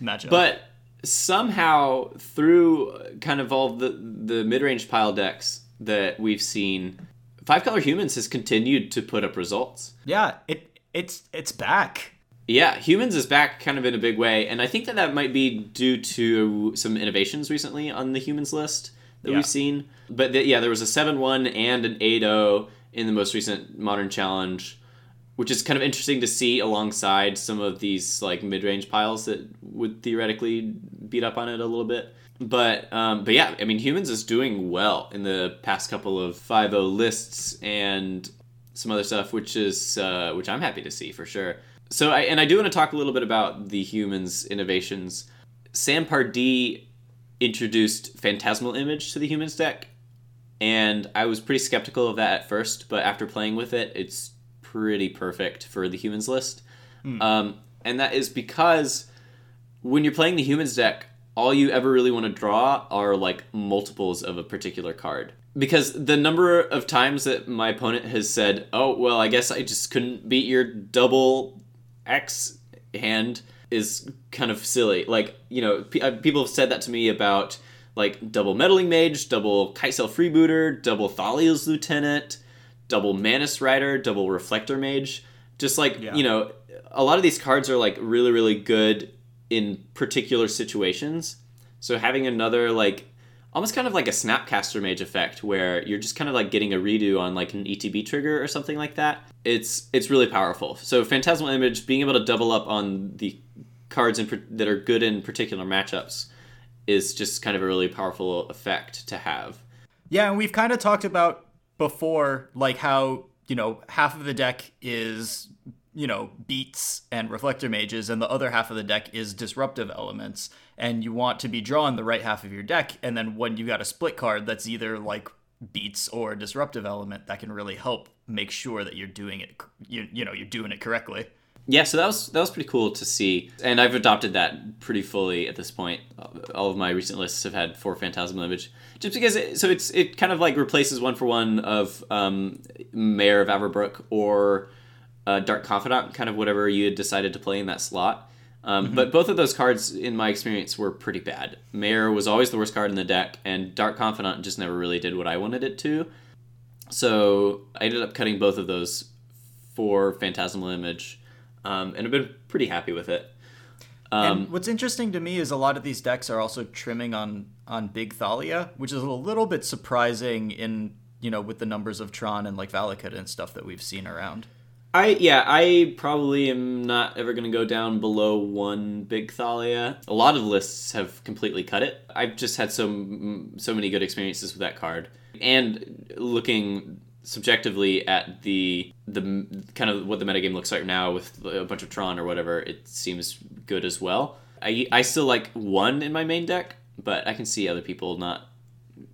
matchup. But somehow through kind of all the the mid range pile decks that we've seen, Five Color Humans has continued to put up results. yeah, it it's it's back. Yeah, Humans is back kind of in a big way, and I think that that might be due to some innovations recently on the Humans list that Yeah. we've seen. But th- yeah, there was a 7 1 and an 8 0 in the most recent Modern Challenge, which is kind of interesting to see alongside some of these like mid range piles that would theoretically beat up on it a little bit. But um, but yeah, I mean, Humans is doing well in the past couple of 5 0 lists and some other stuff, which is uh, which I'm happy to see for sure. So I and I do want to talk a little bit about the humans innovations. Sam Pardee introduced Phantasmal Image to the humans deck, and I was pretty skeptical of that at first, but after playing with it, it's pretty perfect for the humans list. Um, and that is because when you're playing the humans deck, all you ever really want to draw are like multiples of a particular card. Because the number of times that my opponent has said, "Oh, well, I guess I just couldn't beat your double X hand," is kind of silly. Like, you know, pe- uh, people have said that to me about like double meddling mage, double Kitesail freebooter, double Thalia's lieutenant, double Mantis rider, double reflector mage. Just like Yeah. you know, a lot of these cards are like really, really good in particular situations. So having another like almost kind of like a snapcaster mage effect where you're just kind of like getting a redo on like an ETB trigger or something like that. It's it's really powerful. So phantasmal image being able to double up on the cards in, that are good in particular matchups is just kind of a really powerful effect to have. Yeah, and we've kind of talked about before, like how you know half of the deck is you know, beats and reflector mages, and the other half of the deck is disruptive elements. And you want to be drawing the right half of your deck, and then when you got a split card that's either like beats or disruptive element, that can really help make sure that you're doing it. You you know you're doing it correctly. Yeah, so that was that was pretty cool to see, and I've adopted that pretty fully at this point. All of my recent lists have had four phantasmal image, just because. It, so it's it kind of like replaces one for one of um, Mayor of Avabruck or uh, Dark Confidant, kind of whatever you had decided to play in that slot. Um, mm-hmm. But both of those cards, in my experience, were pretty bad. Mayor was always the worst card in the deck, and Dark Confidant just never really did what I wanted it to. So I ended up cutting both of those for Phantasmal Image um, and I've been pretty happy with it. Um, and what's interesting to me is a lot of these decks are also trimming on on Big Thalia, which is a little bit surprising in you know with the numbers of Tron and like Valakut and stuff that we've seen around. I yeah, I probably am not ever going to go down below one Big Thalia. A lot of lists have completely cut it. I've just had so so many good experiences with that card, and looking subjectively at the the kind of what the metagame looks like now with a bunch of Tron or whatever, it seems good as well. I I still like one in my main deck, but I can see other people not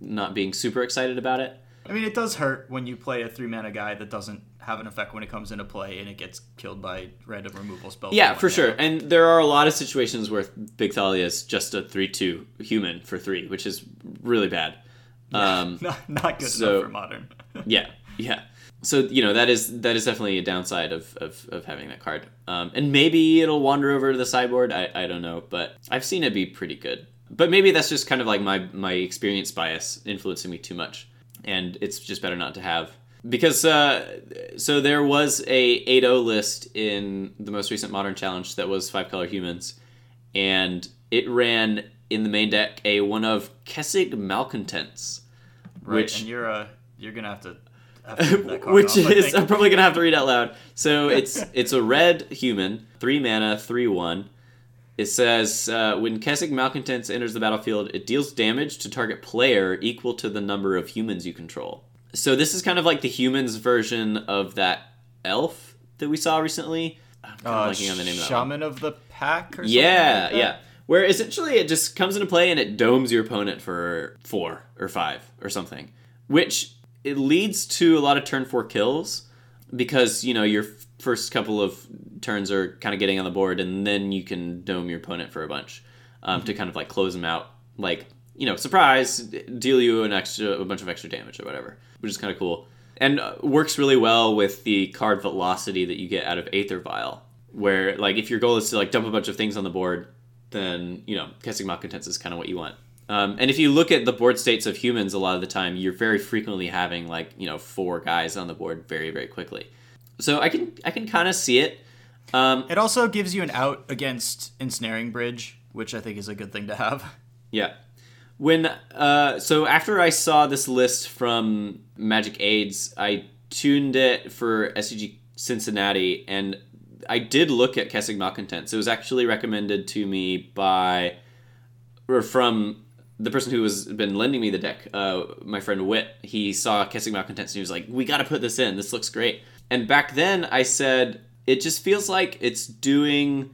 not being super excited about it. I mean, it does hurt when you play a three mana guy that doesn't have an effect when it comes into play and it gets killed by random removal spells. Yeah, for sure. And there are a lot of situations where Big Thalia is just a three-two human for three, which is really bad. Um, not, not good so, enough for modern. yeah, yeah. So you know that is that is definitely a downside of, of, of having that card. Um, and maybe it'll wander over to the sideboard. I, I don't know, but I've seen it be pretty good. But maybe that's just kind of like my my experience bias influencing me too much, and it's just better not to have because uh, so there was a 8-0 list in the most recent modern challenge that was five color humans and it ran in the main deck a one of Kessig Malcontents right which, and you're uh you're gonna have to have to which off, is I'm probably gonna have to read out loud. So it's it's a red human, three mana, three one. It says uh, when Kessig Malcontents enters the battlefield, it deals damage to target player equal to the number of humans you control. So this is kind of like the humans version of that elf that we saw recently. I'm kind uh, of blanking on the name of that Shaman one. of the Pack. yeah, like yeah. Where essentially it just comes into play and it domes your opponent for four or five or something, which it leads to a lot of turn four kills because you know your first couple of turns are kind of getting on the board, and then you can dome your opponent for a bunch um, mm-hmm. to kind of like close them out. Like you know, surprise, deal you an extra a bunch of extra damage or whatever, which is kind of cool and uh, works really well with the card velocity that you get out of Aether Vial. Where like if your goal is to like dump a bunch of things on the board, then you know Kessig Malcontents is kind of what you want. Um, and if you look at the board states of humans, a lot of the time you're very frequently having like you know four guys on the board very very quickly. So I can I can kind of see it. Um, it also gives you an out against ensnaring bridge, which I think is a good thing to have. Yeah. When uh, so after I saw this list from Magic Aids, I tuned it for SCG Cincinnati, and I did look at Kessig Malcontents. It was actually recommended to me by or from the person who has been lending me the deck, uh, my friend Wit, he saw Kessig Malcontents and he was like, "We got to put this in. This looks great." And back then, I said, "It just feels like it's doing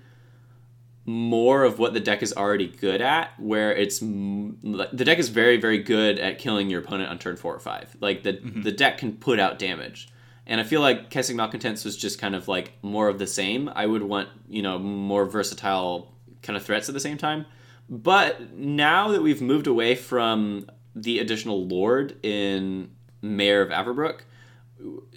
more of what the deck is already good at. Where it's the deck is very, very good at killing your opponent on turn four or five. Like the mm-hmm. the deck can put out damage." And I feel like Kessig Malcontents was just kind of like more of the same. I would want, you know, more versatile kind of threats at the same time. But now that we've moved away from the additional Lord in Mayor of Avabruck,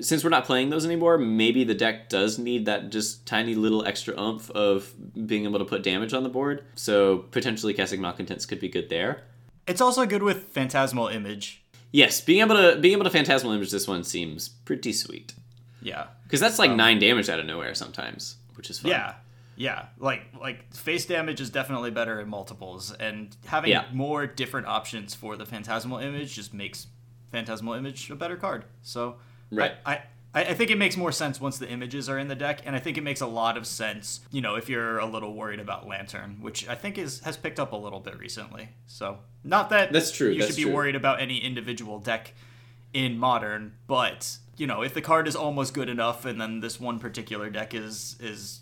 since we're not playing those anymore, maybe the deck does need that just tiny little extra oomph of being able to put damage on the board. So potentially Kessig Malcontents could be good there. It's also good with Phantasmal Image. Yes, being able to being able to Phantasmal Image this one seems pretty sweet. Yeah, because that's like um, nine damage out of nowhere sometimes, which is fun. Yeah, yeah, like like face damage is definitely better in multiples, and having yeah. more different options for the phantasmal image just makes phantasmal image a better card. So right, I, I I think it makes more sense once the images are in the deck, and I think it makes a lot of sense, you know, if you're a little worried about Lantern, which I think is has picked up a little bit recently. So not that that's true. You that's should be true. worried about any individual deck in modern, but you know, if the card is almost good enough and then this one particular deck is is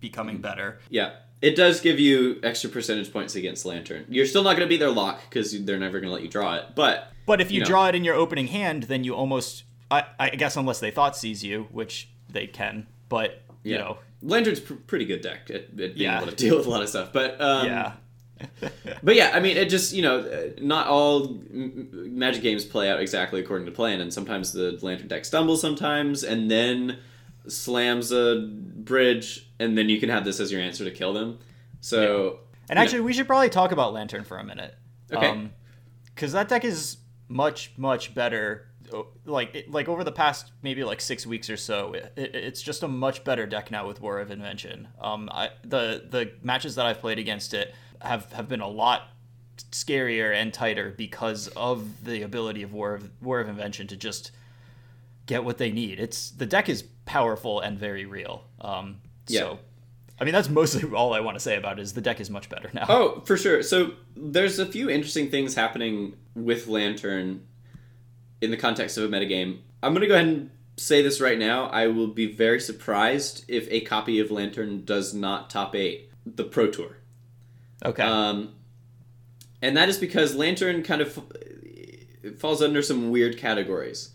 becoming mm-hmm. better. Yeah. It does give you extra percentage points against Lantern. You're still not going to be their lock because they're never going to let you draw it. But But if you, You know. draw it in your opening hand, then you almost I, I guess unless they Thoughtseize you, which they can, but you know, Lantern's pr- pretty good deck at, at being Yeah. able to deal with a lot of stuff. But um, yeah. But yeah, I mean, it just you know, uh, not all m- Magic games play out exactly according to plan, and sometimes the Lantern deck stumbles sometimes, and then slams a bridge, and then you can have this as your answer to kill them. So And actually, we should probably talk about Lantern for a minute. Okay. Because that deck is much, much better. Like, it, like over the past maybe like six weeks or so, it, it, it's just a much better deck now with Whir of Invention. Um, I, the the matches that I've played against it have have been a lot scarier and tighter because of the ability of War of Whir of Invention to just get what they need. It's the deck is powerful and very real. Um, Yeah. So, I mean, that's mostly all I want to say about it is the deck is much better now. Oh, for sure. So there's a few interesting things happening with Lantern in the context of a metagame. I'm going to go ahead and say this right now. I will be very surprised if a copy of Lantern does not top eight the Pro Tour. Okay. Um, and that is because Lantern kind of falls under some weird categories.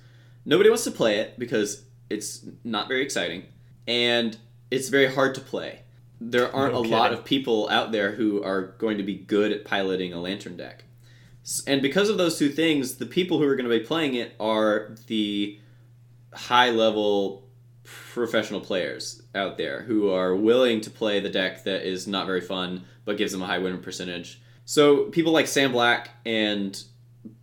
Nobody wants to play it because it's not very exciting, and it's very hard to play. There aren't No a lot of people out there who are going to be good at piloting a Lantern deck. And because of those two things, the people who are going to be playing it are the high level professional players out there who are willing to play the deck that is not very fun but gives them a high win percentage. So people like Sam Black and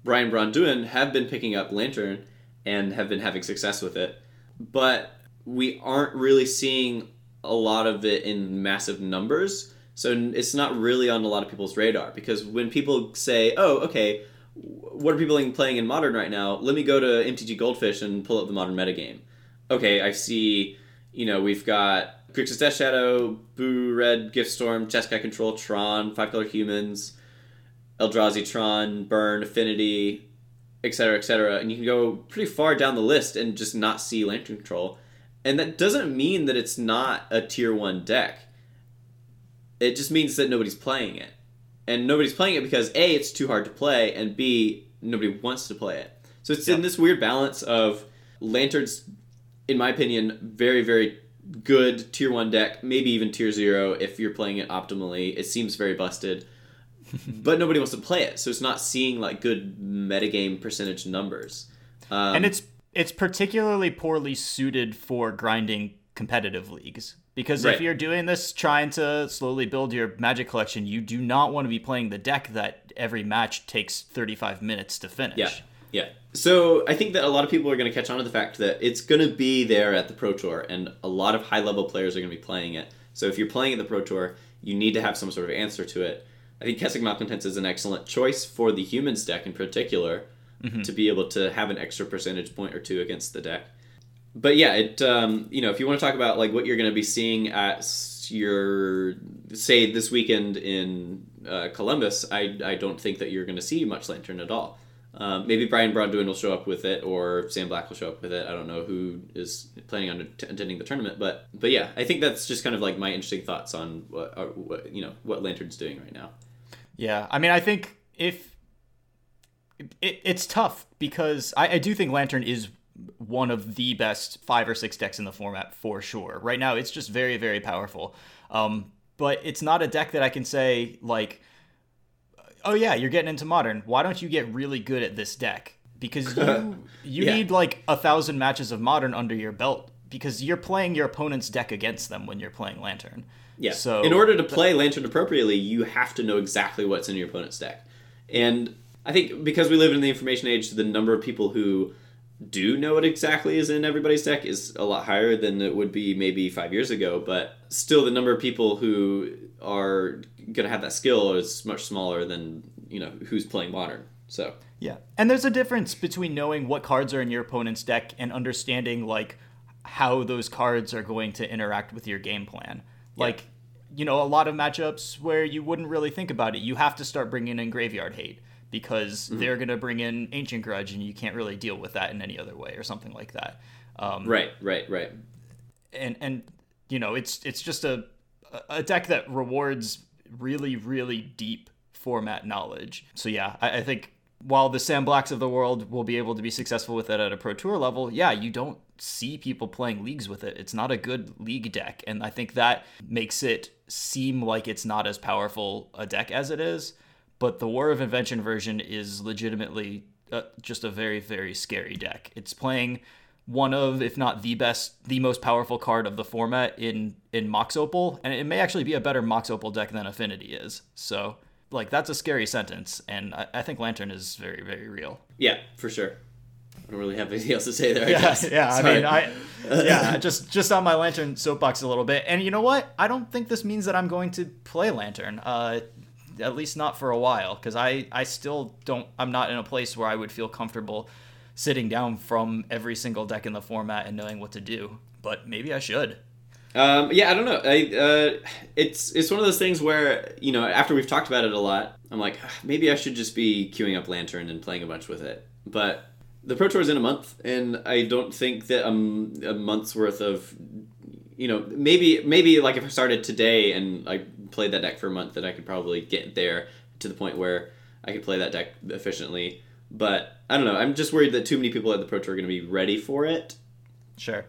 Brian Braun-Duin have been picking up Lantern and have been having success with it, but we aren't really seeing a lot of it in massive numbers. So it's not really on a lot of people's radar because when people say, "Oh, okay, what are people playing in modern right now? Let me go to MTG Goldfish and pull up the modern metagame." Okay, I see. You know, we've got Grixis Death Shadow, Boo Red, Gift Storm, Jeskai Control, Tron, Five Color Humans, Eldrazi Tron, Burn, Affinity, etc., etc. And you can go pretty far down the list and just not see Lantern Control. And that doesn't mean that it's not a tier one deck. It just means that nobody's playing it. And nobody's playing it because A, it's too hard to play, and B, nobody wants to play it. So it's in this weird balance of Lantern's, in my opinion, very, very good tier one deck, maybe even tier zero if you're playing it optimally. It seems very busted. but nobody wants to play it, so it's not seeing like good metagame percentage numbers. Um, and it's it's particularly poorly suited for grinding competitive leagues because Right. if you're doing this trying to slowly build your magic collection you do not want to be playing the deck that every match takes 35 minutes to finish Yeah, yeah. So I think that a lot of people are going to catch on to the fact that it's going to be there at the Pro Tour, and a lot of high level players are going to be playing it. So if you're playing at the Pro Tour, you need to have some sort of answer to it. I think Kessig Malcontents is an excellent choice for the humans deck in particular mm-hmm. to be able to have an extra percentage point or two against the deck. But yeah, it um, you know if you want to talk about like what you're going to be seeing at your say this weekend in uh, Columbus, I I don't think that you're going to see much Lantern at all. Um, maybe Brian Braun-Duin will show up with it, or Sam Black will show up with it. I don't know who is planning on att- attending the tournament, but but yeah, I think that's just kind of like my interesting thoughts on what, uh, what you know what Lantern's doing right now. Yeah, I mean, I think if it, it's tough because I, I do think Lantern is one of the best five or six decks in the format for sure. Right now, it's just very, very powerful. Um, but it's not a deck that I can say like, oh yeah, you're getting into modern. Why don't you get really good at this deck? Because you you Yeah. need like a thousand matches of modern under your belt because you're playing your opponent's deck against them when you're playing Lantern. Yeah. So in order to play Lantern appropriately, you have to know exactly what's in your opponent's deck. And I think because we live in the information age, the number of people who do know what exactly is in everybody's deck is a lot higher than it would be maybe five years ago. But still, the number of people who are going to have that skill is much smaller than you know who's playing modern. So Yeah. And there's a difference between knowing what cards are in your opponent's deck and understanding like how those cards are going to interact with your game plan. Like, you know, a lot of matchups where you wouldn't really think about it, you have to start bringing in graveyard hate because they're going to bring in Ancient Grudge and you can't really deal with that in any other way or something like that. Um, Right, right, right. and and you know it's it's just a a deck that rewards really really deep format knowledge. So yeah, I, I think while the Sam Blacks of the world will be able to be successful with it at a pro tour level, yeah, you don't see people playing leagues with it. It's not a good league deck, and I think that makes it seem like it's not as powerful a deck as it is. But the Whir of Invention version is legitimately uh, just a very very scary deck. It's playing one of, if not the best, the most powerful card of the format in in Mox Opal, and it may actually be a better Mox Opal deck than Affinity is. So, like, that's a scary sentence, and I, I think Lantern is very, very real. Yeah, for sure. I don't really have anything else to say there. I Yeah, guess. yeah. I mean, I yeah, just just on my Lantern soapbox a little bit, and you know what? I don't think this means that I'm going to play Lantern. Uh, at least not for a while, because I I still don't. I'm not in a place where I would feel comfortable sitting down from every single deck in the format and knowing what to do. But maybe I should. Um, yeah, I don't know. I, uh, it's it's one of those things where you know after we've talked about it a lot, I'm like "Ah, maybe I should just be queuing up Lantern and playing a bunch with it. But the Pro Tour is in a month, and I don't think that um, a month's worth of you know maybe maybe like if I started today and I played that deck for a month, that I could probably get there to the point where I could play that deck efficiently. But I don't know. I'm just worried that too many people at the Pro Tour are going to be ready for it. Sure.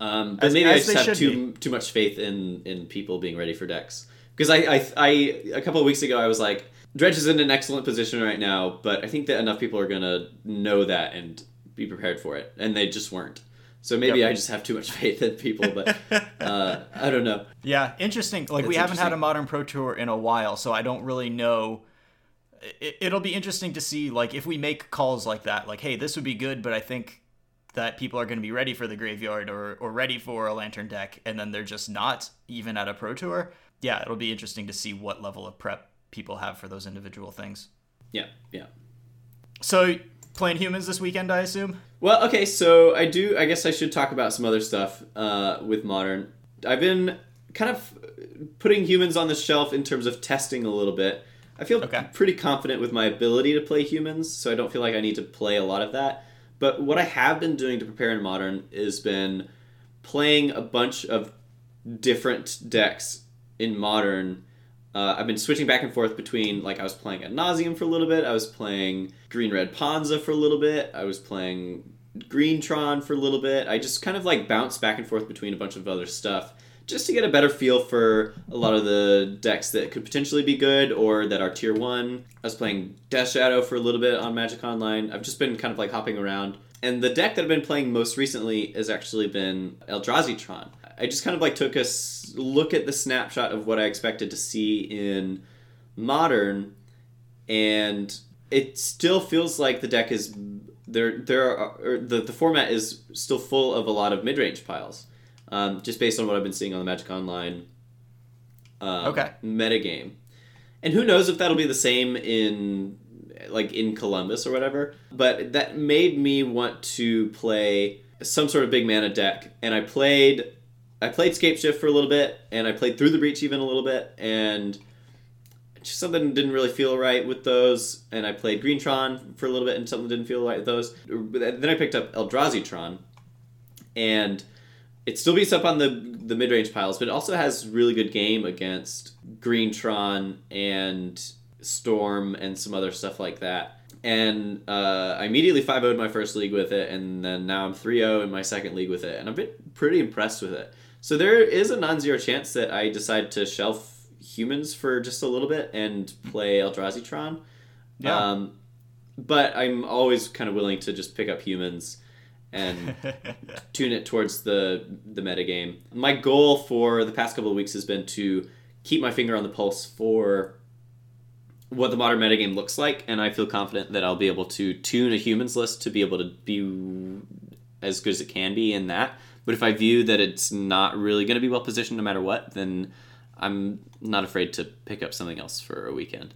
Um, but As- maybe I as just have too too much faith in in people being ready for decks because I, I I a couple of weeks ago I was like Dredge is in an excellent position right now, but I think that enough people are gonna know that and be prepared for it, and they just weren't. So maybe Yep. I just have too much faith in people, but uh, I don't know. Yeah, interesting. Like we haven't had a modern pro tour in a while, so I don't really know. It'll be interesting to see, like, if we make calls like that, like, hey, this would be good, but I think that people are going to be ready for the graveyard or or ready for a lantern deck, and then they're just not even at a pro tour. Yeah, it'll be interesting to see what level of prep people have for those individual things. Yeah, yeah. So playing humans this weekend, I assume. Well, okay, so I do. I guess I should talk about some other stuff uh, with modern. I've been kind of putting humans on the shelf in terms of testing a little bit. I feel Okay. pretty confident with my ability to play humans, so I don't feel like I need to play a lot of that. But what I have been doing to prepare in modern is been playing a bunch of different decks in modern. Uh, I've been switching back and forth between like I was playing Ad Nauseam for a little bit. I was playing Green Red Ponza for a little bit. I was playing Green Tron for a little bit. I just kind of like bounced back and forth between a bunch of other stuff just to get a better feel for a lot of the decks that could potentially be good or that are tier one. I was playing Death Shadow for a little bit on Magic Online. I've just been kind of like hopping around. And the deck that I've been playing most recently has actually been Eldrazi Tron. I just kind of like took a s- look at the snapshot of what I expected to see in Modern, and it still feels like the deck is there. There are or the the format is still full of a lot of mid range piles, um, just based on what I've been seeing on the Magic Online. Um, Okay. Metagame, and who knows if that'll be the same in like in Columbus or whatever. But that made me want to play some sort of big mana deck, and I played. I played Scape Shift for a little bit, and I played Through the Breach even a little bit, and just something didn't really feel right with those. And I played Greentron for a little bit, and something didn't feel right with those. Then I picked up Eldrazi Tron, and it still beats up on the the mid range piles, but it also has really good game against Greentron and Storm and some other stuff like that. And uh, I immediately 5 0'd my first league with it, and then now I'm 3 0 in my second league with it, and I've been pretty impressed with it. So there is a non zero chance that I decide to shelf humans for just a little bit and play Eldrazi Tron. Yeah. Um, but I'm always kind of willing to just pick up humans and tune it towards the the metagame. My goal for the past couple of weeks has been to keep my finger on the pulse for what the modern metagame looks like, and I feel confident that I'll be able to tune a humans list to be able to be as good as it can be in that. But if I view that it's not really going to be well positioned no matter what, then I'm not afraid to pick up something else for a weekend.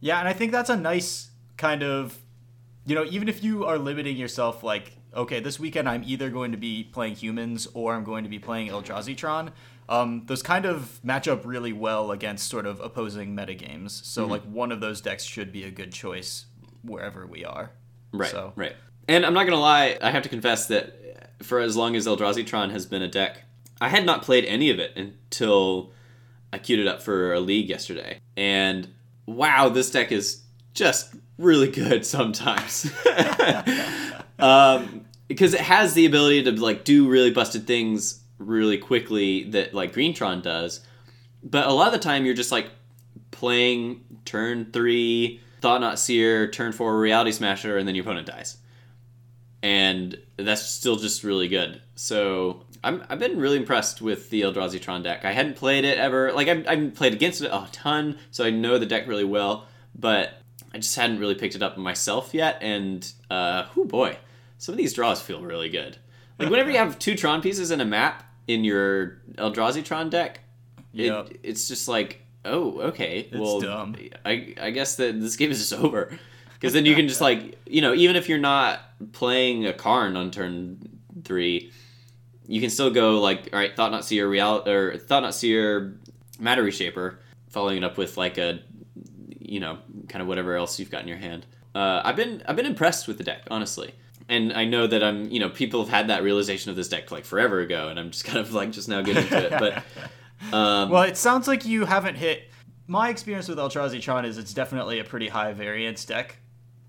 Yeah, and I think that's a nice kind of you know, even if you are limiting yourself, like, okay, this weekend I'm either going to be playing humans or I'm going to be playing Eldrazi Tron, um, those kind of match up really well against sort of opposing metagames. So, Mm-hmm. like, one of those decks should be a good choice wherever we are. Right. So- Right. And I'm not gonna lie, I have to confess that for as long as Eldrazi Tron has been a deck, I had not played any of it until I queued it up for a league yesterday. And wow, this deck is just really good sometimes. um, because it has the ability to like do really busted things really quickly that like Greentron does. But a lot of the time you're just like playing turn three, Thought-Knot Seer, turn four, Reality Smasher, and then your opponent dies. And that's still just really good. So I'm, I've been really impressed with the Eldrazi Tron deck. I hadn't played it ever. Like, I've, I've played against it a ton, so I know the deck really well. But I just hadn't really picked it up myself yet. And, uh, oh boy, some of these draws feel really good. Like, whenever you have two Tron pieces in a map in your Eldrazi Tron deck, Yep. it, it's just like, oh, okay. It's well, dumb. I, I guess that this game is just over. Because then you can just like, you know, even if you're not playing a Karn on turn three, you can still go like, all right, Thought-Knot Seer, Real or Thought-Knot Seer, Matter Reshaper, following it up with like a, you know, kind of whatever else you've got in your hand. Uh, I've been I've been impressed with the deck, honestly. And I know that I'm, you know, people have had that realization of this deck like forever ago, and I'm just kind of like just now getting to it. But um, Well, it sounds like you haven't hit. My experience with Eldrazi Tron is it's definitely a pretty high variance deck.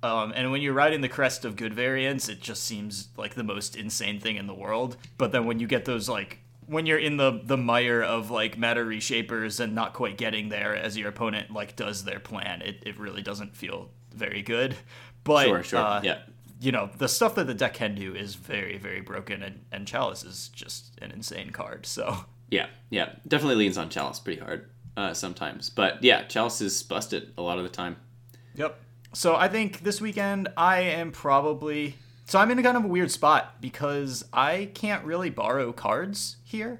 Um, and when you're riding the crest of good variants, it just seems like the most insane thing in the world. But then when you get those like when you're in the the mire of like matter reshapers and not quite getting there as your opponent like does their plan, it, it really doesn't feel very good. But sure, sure, uh, yeah. you know the stuff that the deck can do is very very broken, and, and Chalice is just an insane card. So Yeah, yeah, definitely leans on Chalice pretty hard uh, sometimes, but yeah, Chalice is busted a lot of the time. Yep. So I think this weekend I am probably so I'm in a kind of a weird spot because I can't really borrow cards here,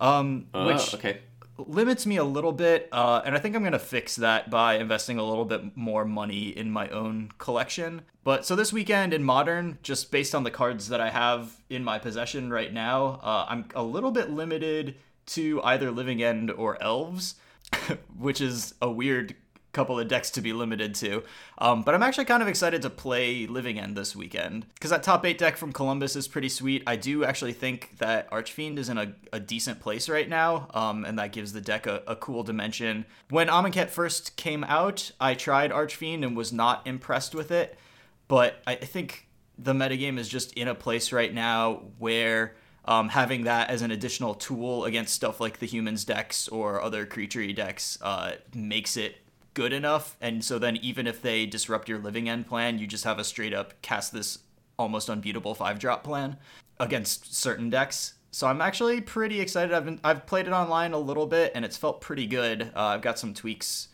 um, Oh, which okay. limits me a little bit, uh, and I think I'm gonna fix that by investing a little bit more money in my own collection. But so this weekend in Modern, just based on the cards that I have in my possession right now, uh, I'm a little bit limited to either Living End or Elves, which is a weird couple of decks to be limited to. Um, but I'm actually kind of excited to play Living End this weekend because that top eight deck from Columbus is pretty sweet. I do actually think that Archfiend is in a, a decent place right now, um, and that gives the deck a, a cool dimension. When Amonkhet first came out, I tried Archfiend and was not impressed with it, but I, think the metagame is just in a place right now where um, having that as an additional tool against stuff like the humans decks or other creature decks uh, makes it good enough. And so then even if they disrupt your living end plan, you just have a straight up cast this almost unbeatable five drop plan against certain decks. So I'm actually pretty excited. I've been I've played it online a little bit and it's felt pretty good. Uh, I've got some tweaks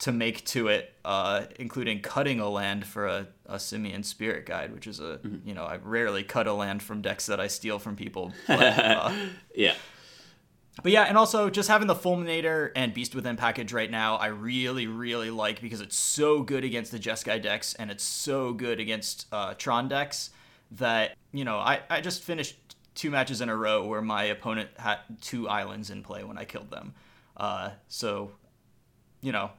to make to it, uh, including cutting a land for a, a Simian Spirit Guide, which is a you know I rarely cut a land from decks that I steal from people. But, uh, Yeah, but yeah, and also just having the Fulminator and Beast Within package right now, I really, really like because it's so good against the Jeskai decks and it's so good against uh, Tron decks that, you know, I, I just finished two matches in a row where my opponent had two islands in play when I killed them. Uh, so, you know,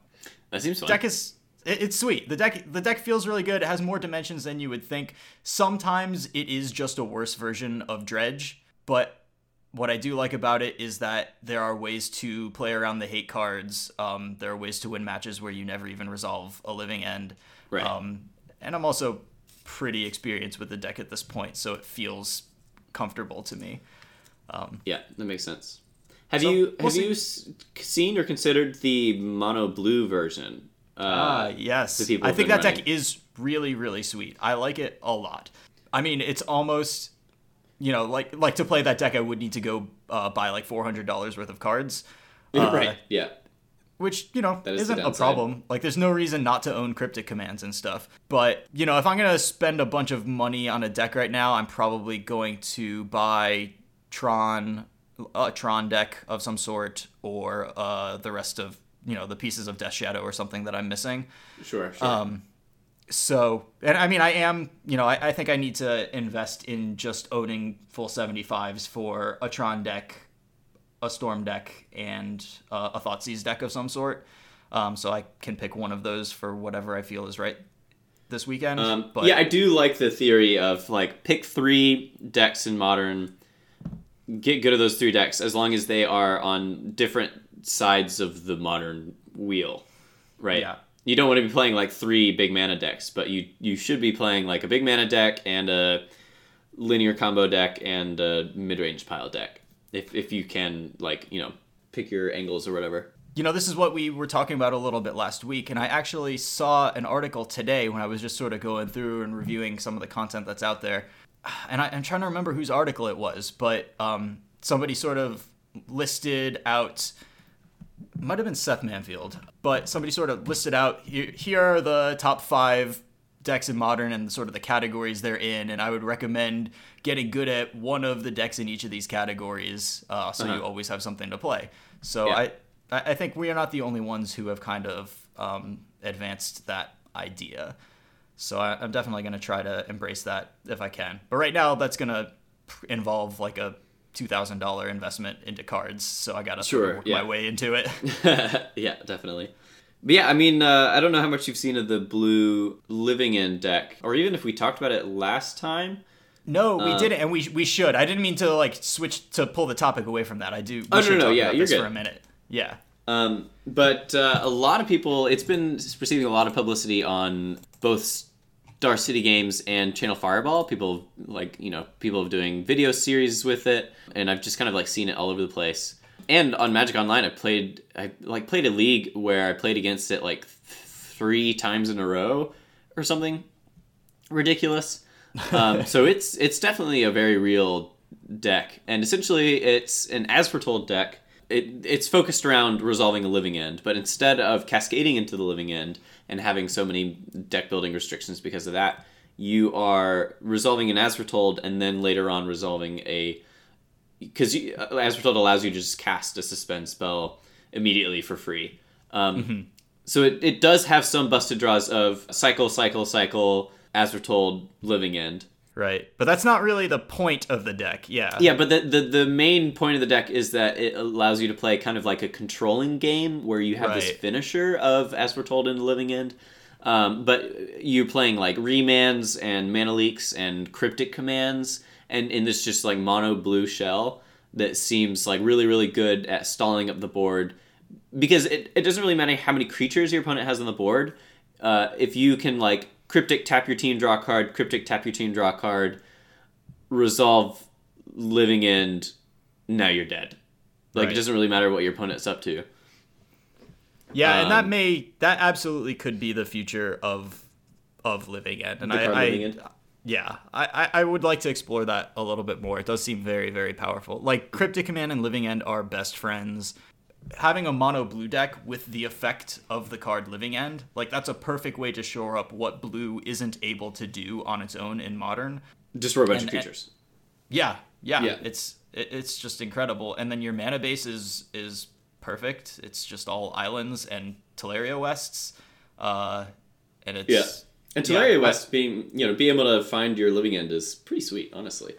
that seems fun. deck is it, it's sweet. The deck the deck feels really good. It has more dimensions than you would think. Sometimes it is just a worse version of Dredge, but what I do like about it is that there are ways to play around the hate cards. Um, there are ways to win matches where you never even resolve a living end. Right. Um, and I'm also pretty experienced with the deck at this point, so it feels comfortable to me. yeah, that makes sense. Have So, you we'll have you s- seen or considered the mono blue version? Uh, Ah, yes. I think that deck is really, really sweet. I like it a lot. I mean, it's almost, you know, like like to play that deck, I would need to go uh, buy like four hundred dollars worth of cards, uh, right. Yeah. which you know is isn't a problem. Like, there's no reason not to own cryptic commands and stuff. But you know, if I'm gonna spend a bunch of money on a deck right now, I'm probably going to buy Tron, a Tron deck of some sort, or uh, the rest of you know the pieces of Death Shadow or something that I'm missing. Sure. Sure. Um, So, and I mean, I am, you know, I, I think I need to invest in just owning full 75s for a Tron deck, a Storm deck, and uh, a Thoughtseize deck of some sort. Um, so I can pick one of those for whatever I feel is right this weekend. Um, but yeah, I do like the theory of like pick three decks in modern, get good at those three decks as long as they are on different sides of the modern wheel, right? Yeah. You don't want to be playing like three big mana decks, but you you should be playing like a big mana deck and a linear combo deck and a mid range pile deck. If if you can like you know pick your angles or whatever. You know, this is what we were talking about a little bit last week, and I actually saw an article today when I was just sort of going through and reviewing some of the content that's out there. And I, am trying to remember whose article it was, but um, somebody sort of listed out, might have been Seth Manfield, but somebody sort of listed out here, here are the top five decks in modern and sort of the categories they're in, and I would recommend getting good at one of the decks in each of these categories, uh, so Uh-huh. you always have something to play. So Yeah. I, I think we are not the only ones who have kind of um, advanced that idea. So I, I'm definitely going to try to embrace that if I can. But right now, that's going to involve like a two thousand dollar investment into cards. So I got to Sure, work yeah. my way into it. yeah, definitely. But yeah, I mean, uh, I don't know how much you've seen of the blue living in deck, or even if we talked about it last time. no, we Uh, didn't, and we we should. I didn't mean to like switch to pull the topic away from that. I do. We Oh, no, no, talk yeah, about you're this good. for a minute. Yeah. Um, but uh, a lot of people, it's been receiving a lot of publicity on both Star City Games and Channel Fireball. People like you know people doing video series with it, and I've just kind of like seen it all over the place. And on Magic Online, I played I like played a league where I played against it like th- three times in a row or something ridiculous. Um, so it's it's definitely a very real deck, and essentially it's an as foretold deck. It, it's focused around resolving a living end, but instead of cascading into the living end and having so many deck building restrictions because of that, you are resolving an as foretold and then later on resolving a because as foretold allows you to just cast a suspend spell immediately for free. Um, So it, it does have some busted draws of cycle, cycle, cycle, as foretold, living end. Right. But that's not really the point of the deck. Yeah. Yeah, but the, the the main point of the deck is that it allows you to play kind of like a controlling game where you have this finisher of as foretold in the living end. Um, but you're playing like remands and mana leaks and cryptic commands and in this just like mono blue shell that seems like really really good at stalling up the board because it, it doesn't really matter how many creatures your opponent has on the board. Uh, if you can like cryptic tap your team draw a card, cryptic tap your team draw a card, resolve living end, now you're dead. Like Right. it doesn't really matter what your opponent's up to. Yeah, and that Um, may that absolutely could be the future of of living end. And I, I Living End? yeah, I I would like to explore that a little bit more. It does seem very very powerful. Like Cryptic Command and Living End are best friends. Having a mono blue deck with the effect of the card Living End, like that's a perfect way to shore up what blue isn't able to do on its own in modern. Destroy a bunch And- of creatures. Yeah, yeah, Yeah. it's it, it's just incredible. And then your mana base is is perfect. It's just all islands and Tolaria Wests, uh, and it's Yeah. And Yeah, Tolaria I- West being you know, being able to find your living end is pretty sweet, honestly.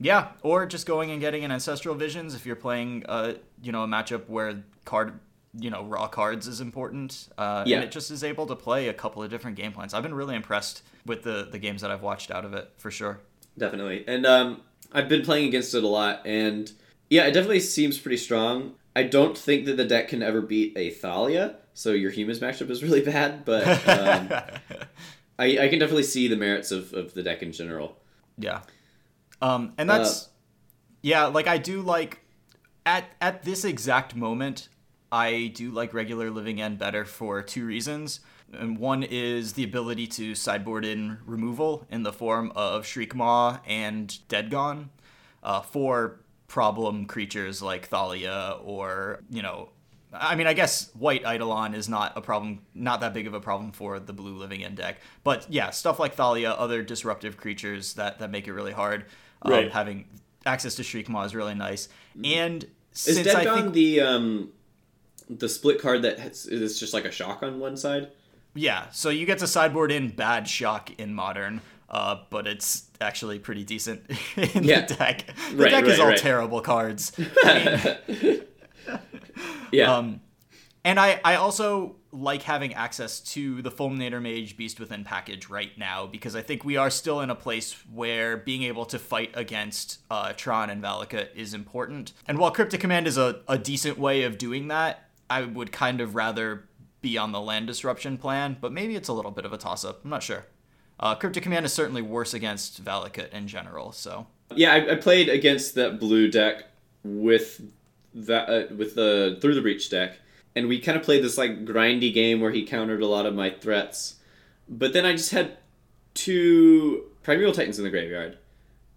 Yeah. Or just going and getting an ancestral visions if you're playing, uh, you know, a matchup where card, you know, raw cards is important. Uh, Yeah. and it just is able to play a couple of different game plans. I've been really impressed with the the games that I've watched out of it for sure. Definitely. And um, I've been playing against it a lot, and yeah, it definitely seems pretty strong. I don't think that the deck can ever beat a Thalia, so your humans matchup is really bad, but um, I, I can definitely see the merits of, of the deck in general. Yeah. Um, and that's yeah, like I do like at at this exact moment, I do like regular living end better for two reasons. And one is the ability to sideboard in removal in the form of Shriekmaw and Dead Gone uh, for problem creatures like Thalia or, you know, I mean, I guess White Eidolon is not a problem, not that big of a problem for the blue living end deck. But yeah, stuff like Thalia, other disruptive creatures that, that make it really hard. Um, Right. Having access to Shriekmaw is really nice. And Is since Dead I Gone think the um, the split card that has, is just like a shock on one side? Yeah, so you get to sideboard in bad shock in modern, uh, but it's actually pretty decent in Yeah. the deck. The Right, deck is right, all right. terrible cards. Yeah. Um, and I, I also like having access to the Fulminator Mage Beast Within package right now because I think we are still in a place where being able to fight against uh, Tron and Valakut is important. And while Cryptic Command is a, a decent way of doing that, I would kind of rather be on the land disruption plan, but maybe it's a little bit of a toss up. I'm not sure. Uh, Cryptic Command is certainly worse against Valakut in general, so. Yeah, I, I played against that blue deck with that uh, with the through the breach deck, and we kind of played this like grindy game where he countered a lot of my threats, but then I just had two primeval titans in the graveyard,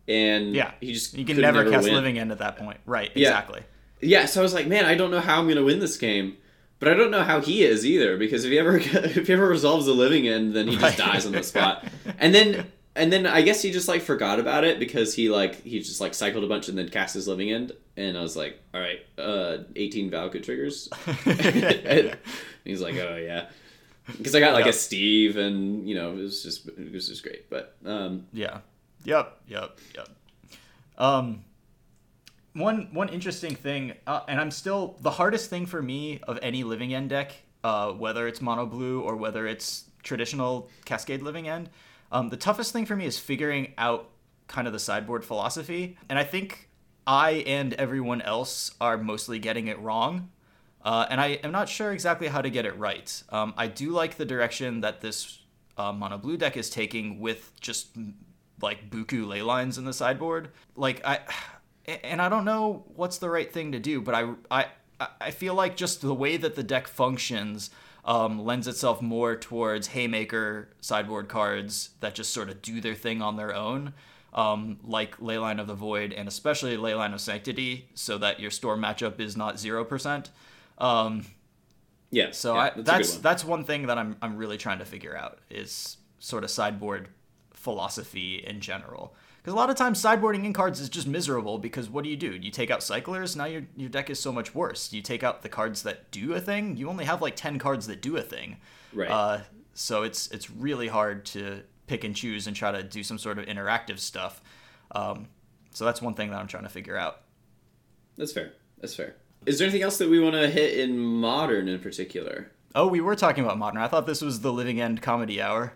and Yeah, he just You can could never, cast win. Living End at that point. Right, Yeah. exactly. Yeah, so I was like, man, I don't know how I'm gonna win this game. But I don't know how he is either, because if he ever if he ever resolves the living end, then he just Right. dies on the spot. And then and then I guess he just like forgot about it because he like he just like cycled a bunch and then cast his living end. And I was like, all right, uh, 18 Valakut triggers. he's like, oh yeah, because I got like Yep. a Steve, and you know it was just it was just great. But um, Yeah. Yep. Yep. Yep. Um, one one interesting thing, uh, and I'm still the hardest thing for me of any living end deck, uh, whether it's mono blue or whether it's traditional Cascade living end. Um, the toughest thing for me is figuring out kind of the sideboard philosophy, and I think I and everyone else are mostly getting it wrong. Uh, and I am not sure exactly how to get it right. Um, I do like the direction that this uh, mono blue deck is taking with just like buku ley lines in the sideboard. Like I, and I don't know what's the right thing to do, but I I I feel like just the way that the deck functions um, lends itself more towards haymaker sideboard cards that just sort of do their thing on their own. Um, like Leyline of the Void and especially Leyline of Sanctity, so that your storm matchup is not zero percent. Um, yeah, so yeah, I, good that's one. that's one thing that I'm I'm really trying to figure out is sort of sideboard philosophy in general. Because a lot of times sideboarding in cards is just miserable because what do you do? You take out cyclers, now your your deck is so much worse. You take out the cards that do a thing, you only have like ten cards that do a thing. Right. Uh, so it's it's really hard to pick and choose and try to do some sort of interactive stuff. Um, so that's one thing that I'm trying to figure out. That's fair. That's fair. Is there anything else that we want to hit in modern in particular? Oh, we were talking about modern. I thought this was the living end comedy hour.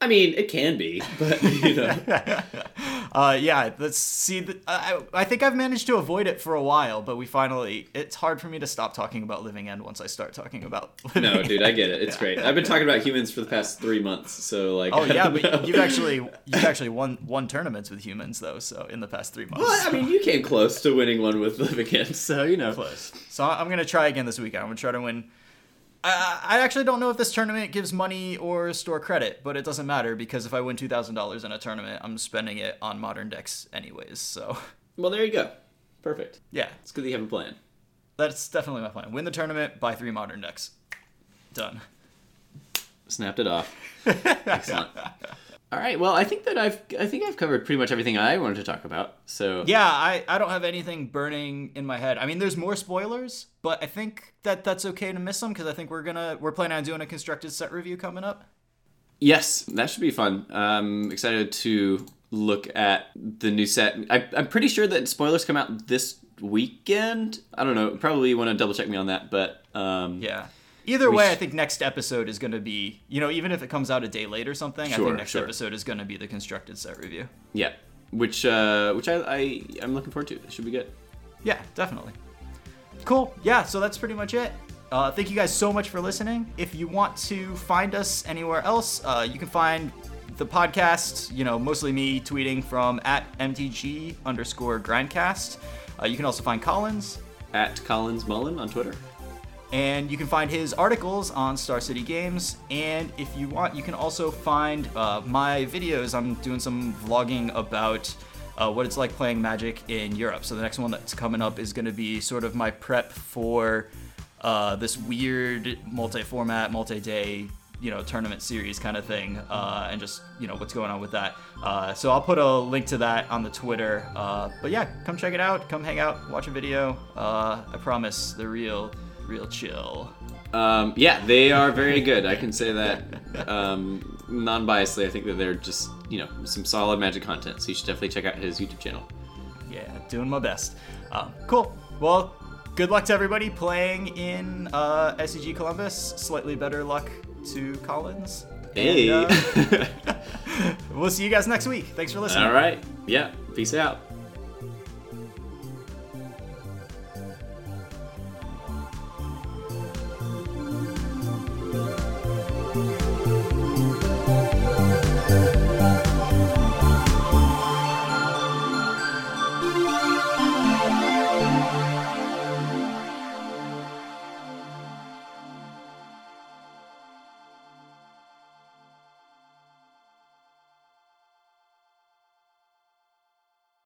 I mean, it can be, but you know. Uh, yeah, let's see. The, I, I think I've managed to avoid it for a while, but we finally. It's hard for me to stop talking about Living End once I start talking about. Living No, dude, I get it. It's great. I've been talking about humans for the past three months, so like. Oh yeah, know. but you've actually you've actually won won tournaments with humans though. So in the past three months. Well, I mean, you came close to winning one with Living Again, so you know. close. So I'm gonna try again this weekend. I'm gonna try to win. I, I actually don't know if this tournament gives money or store credit, but it doesn't matter because if I win two thousand dollars in a tournament, I'm spending it on modern decks anyways. So Well, there you go. Perfect. yeah, It's good that you have a plan. that's definitely my plan. Win the tournament, buy three modern decks. Done. Snapped it off. Excellent. All right. Well, I think that I've I think I've covered pretty much everything I wanted to talk about. So Yeah, I, I don't have anything burning in my head. I mean, there's more spoilers, but I think that that's okay to miss them because I think we're gonna we're planning on doing a constructed set review coming up. Yes, that should be fun. I'm excited to look at the new set. I, I'm pretty sure that spoilers come out this weekend. I don't know. Probably want to double check me on that, but um, Yeah. Either We way, sh- I think next episode is going to be, you know, even if it comes out a day late or something, sure, I think next sure. episode is going to be the constructed set review. yeah, which uh, which I, I I'm looking forward to. It should be good. Yeah, definitely. Cool. Yeah, so that's pretty much it. Uh, thank you guys so much for listening. If you want to find us anywhere else, uh, you can find the podcast, you know, mostly me tweeting from at MTG underscore grindcast. Uh, you can also find Collins, At Collins Mullen on Twitter. And you can find his articles on Star City Games. And if you want, you can also find uh, my videos. I'm doing some vlogging about uh, what it's like playing Magic in Europe. So the next one that's coming up is going to be sort of my prep for uh, this weird multi-format, multi-day. You know, tournament series kind of thing, uh, and just you know what's going on with that. Uh, so I'll put a link to that on the Twitter. Uh, but yeah, come check it out. Come hang out, watch a video. Uh, I promise, the real real chill. Um, yeah, they are very good. I can say that um, non-biasedly. I think that they're just you know some solid Magic content. So you should definitely check out his YouTube channel. Yeah, doing my best. Um, cool. Well, good luck to everybody playing in uh, SCG Columbus. Slightly better luck to Collins. Hey. And, uh, we'll see you guys next week. Thanks for listening. All right. Yeah. Peace out.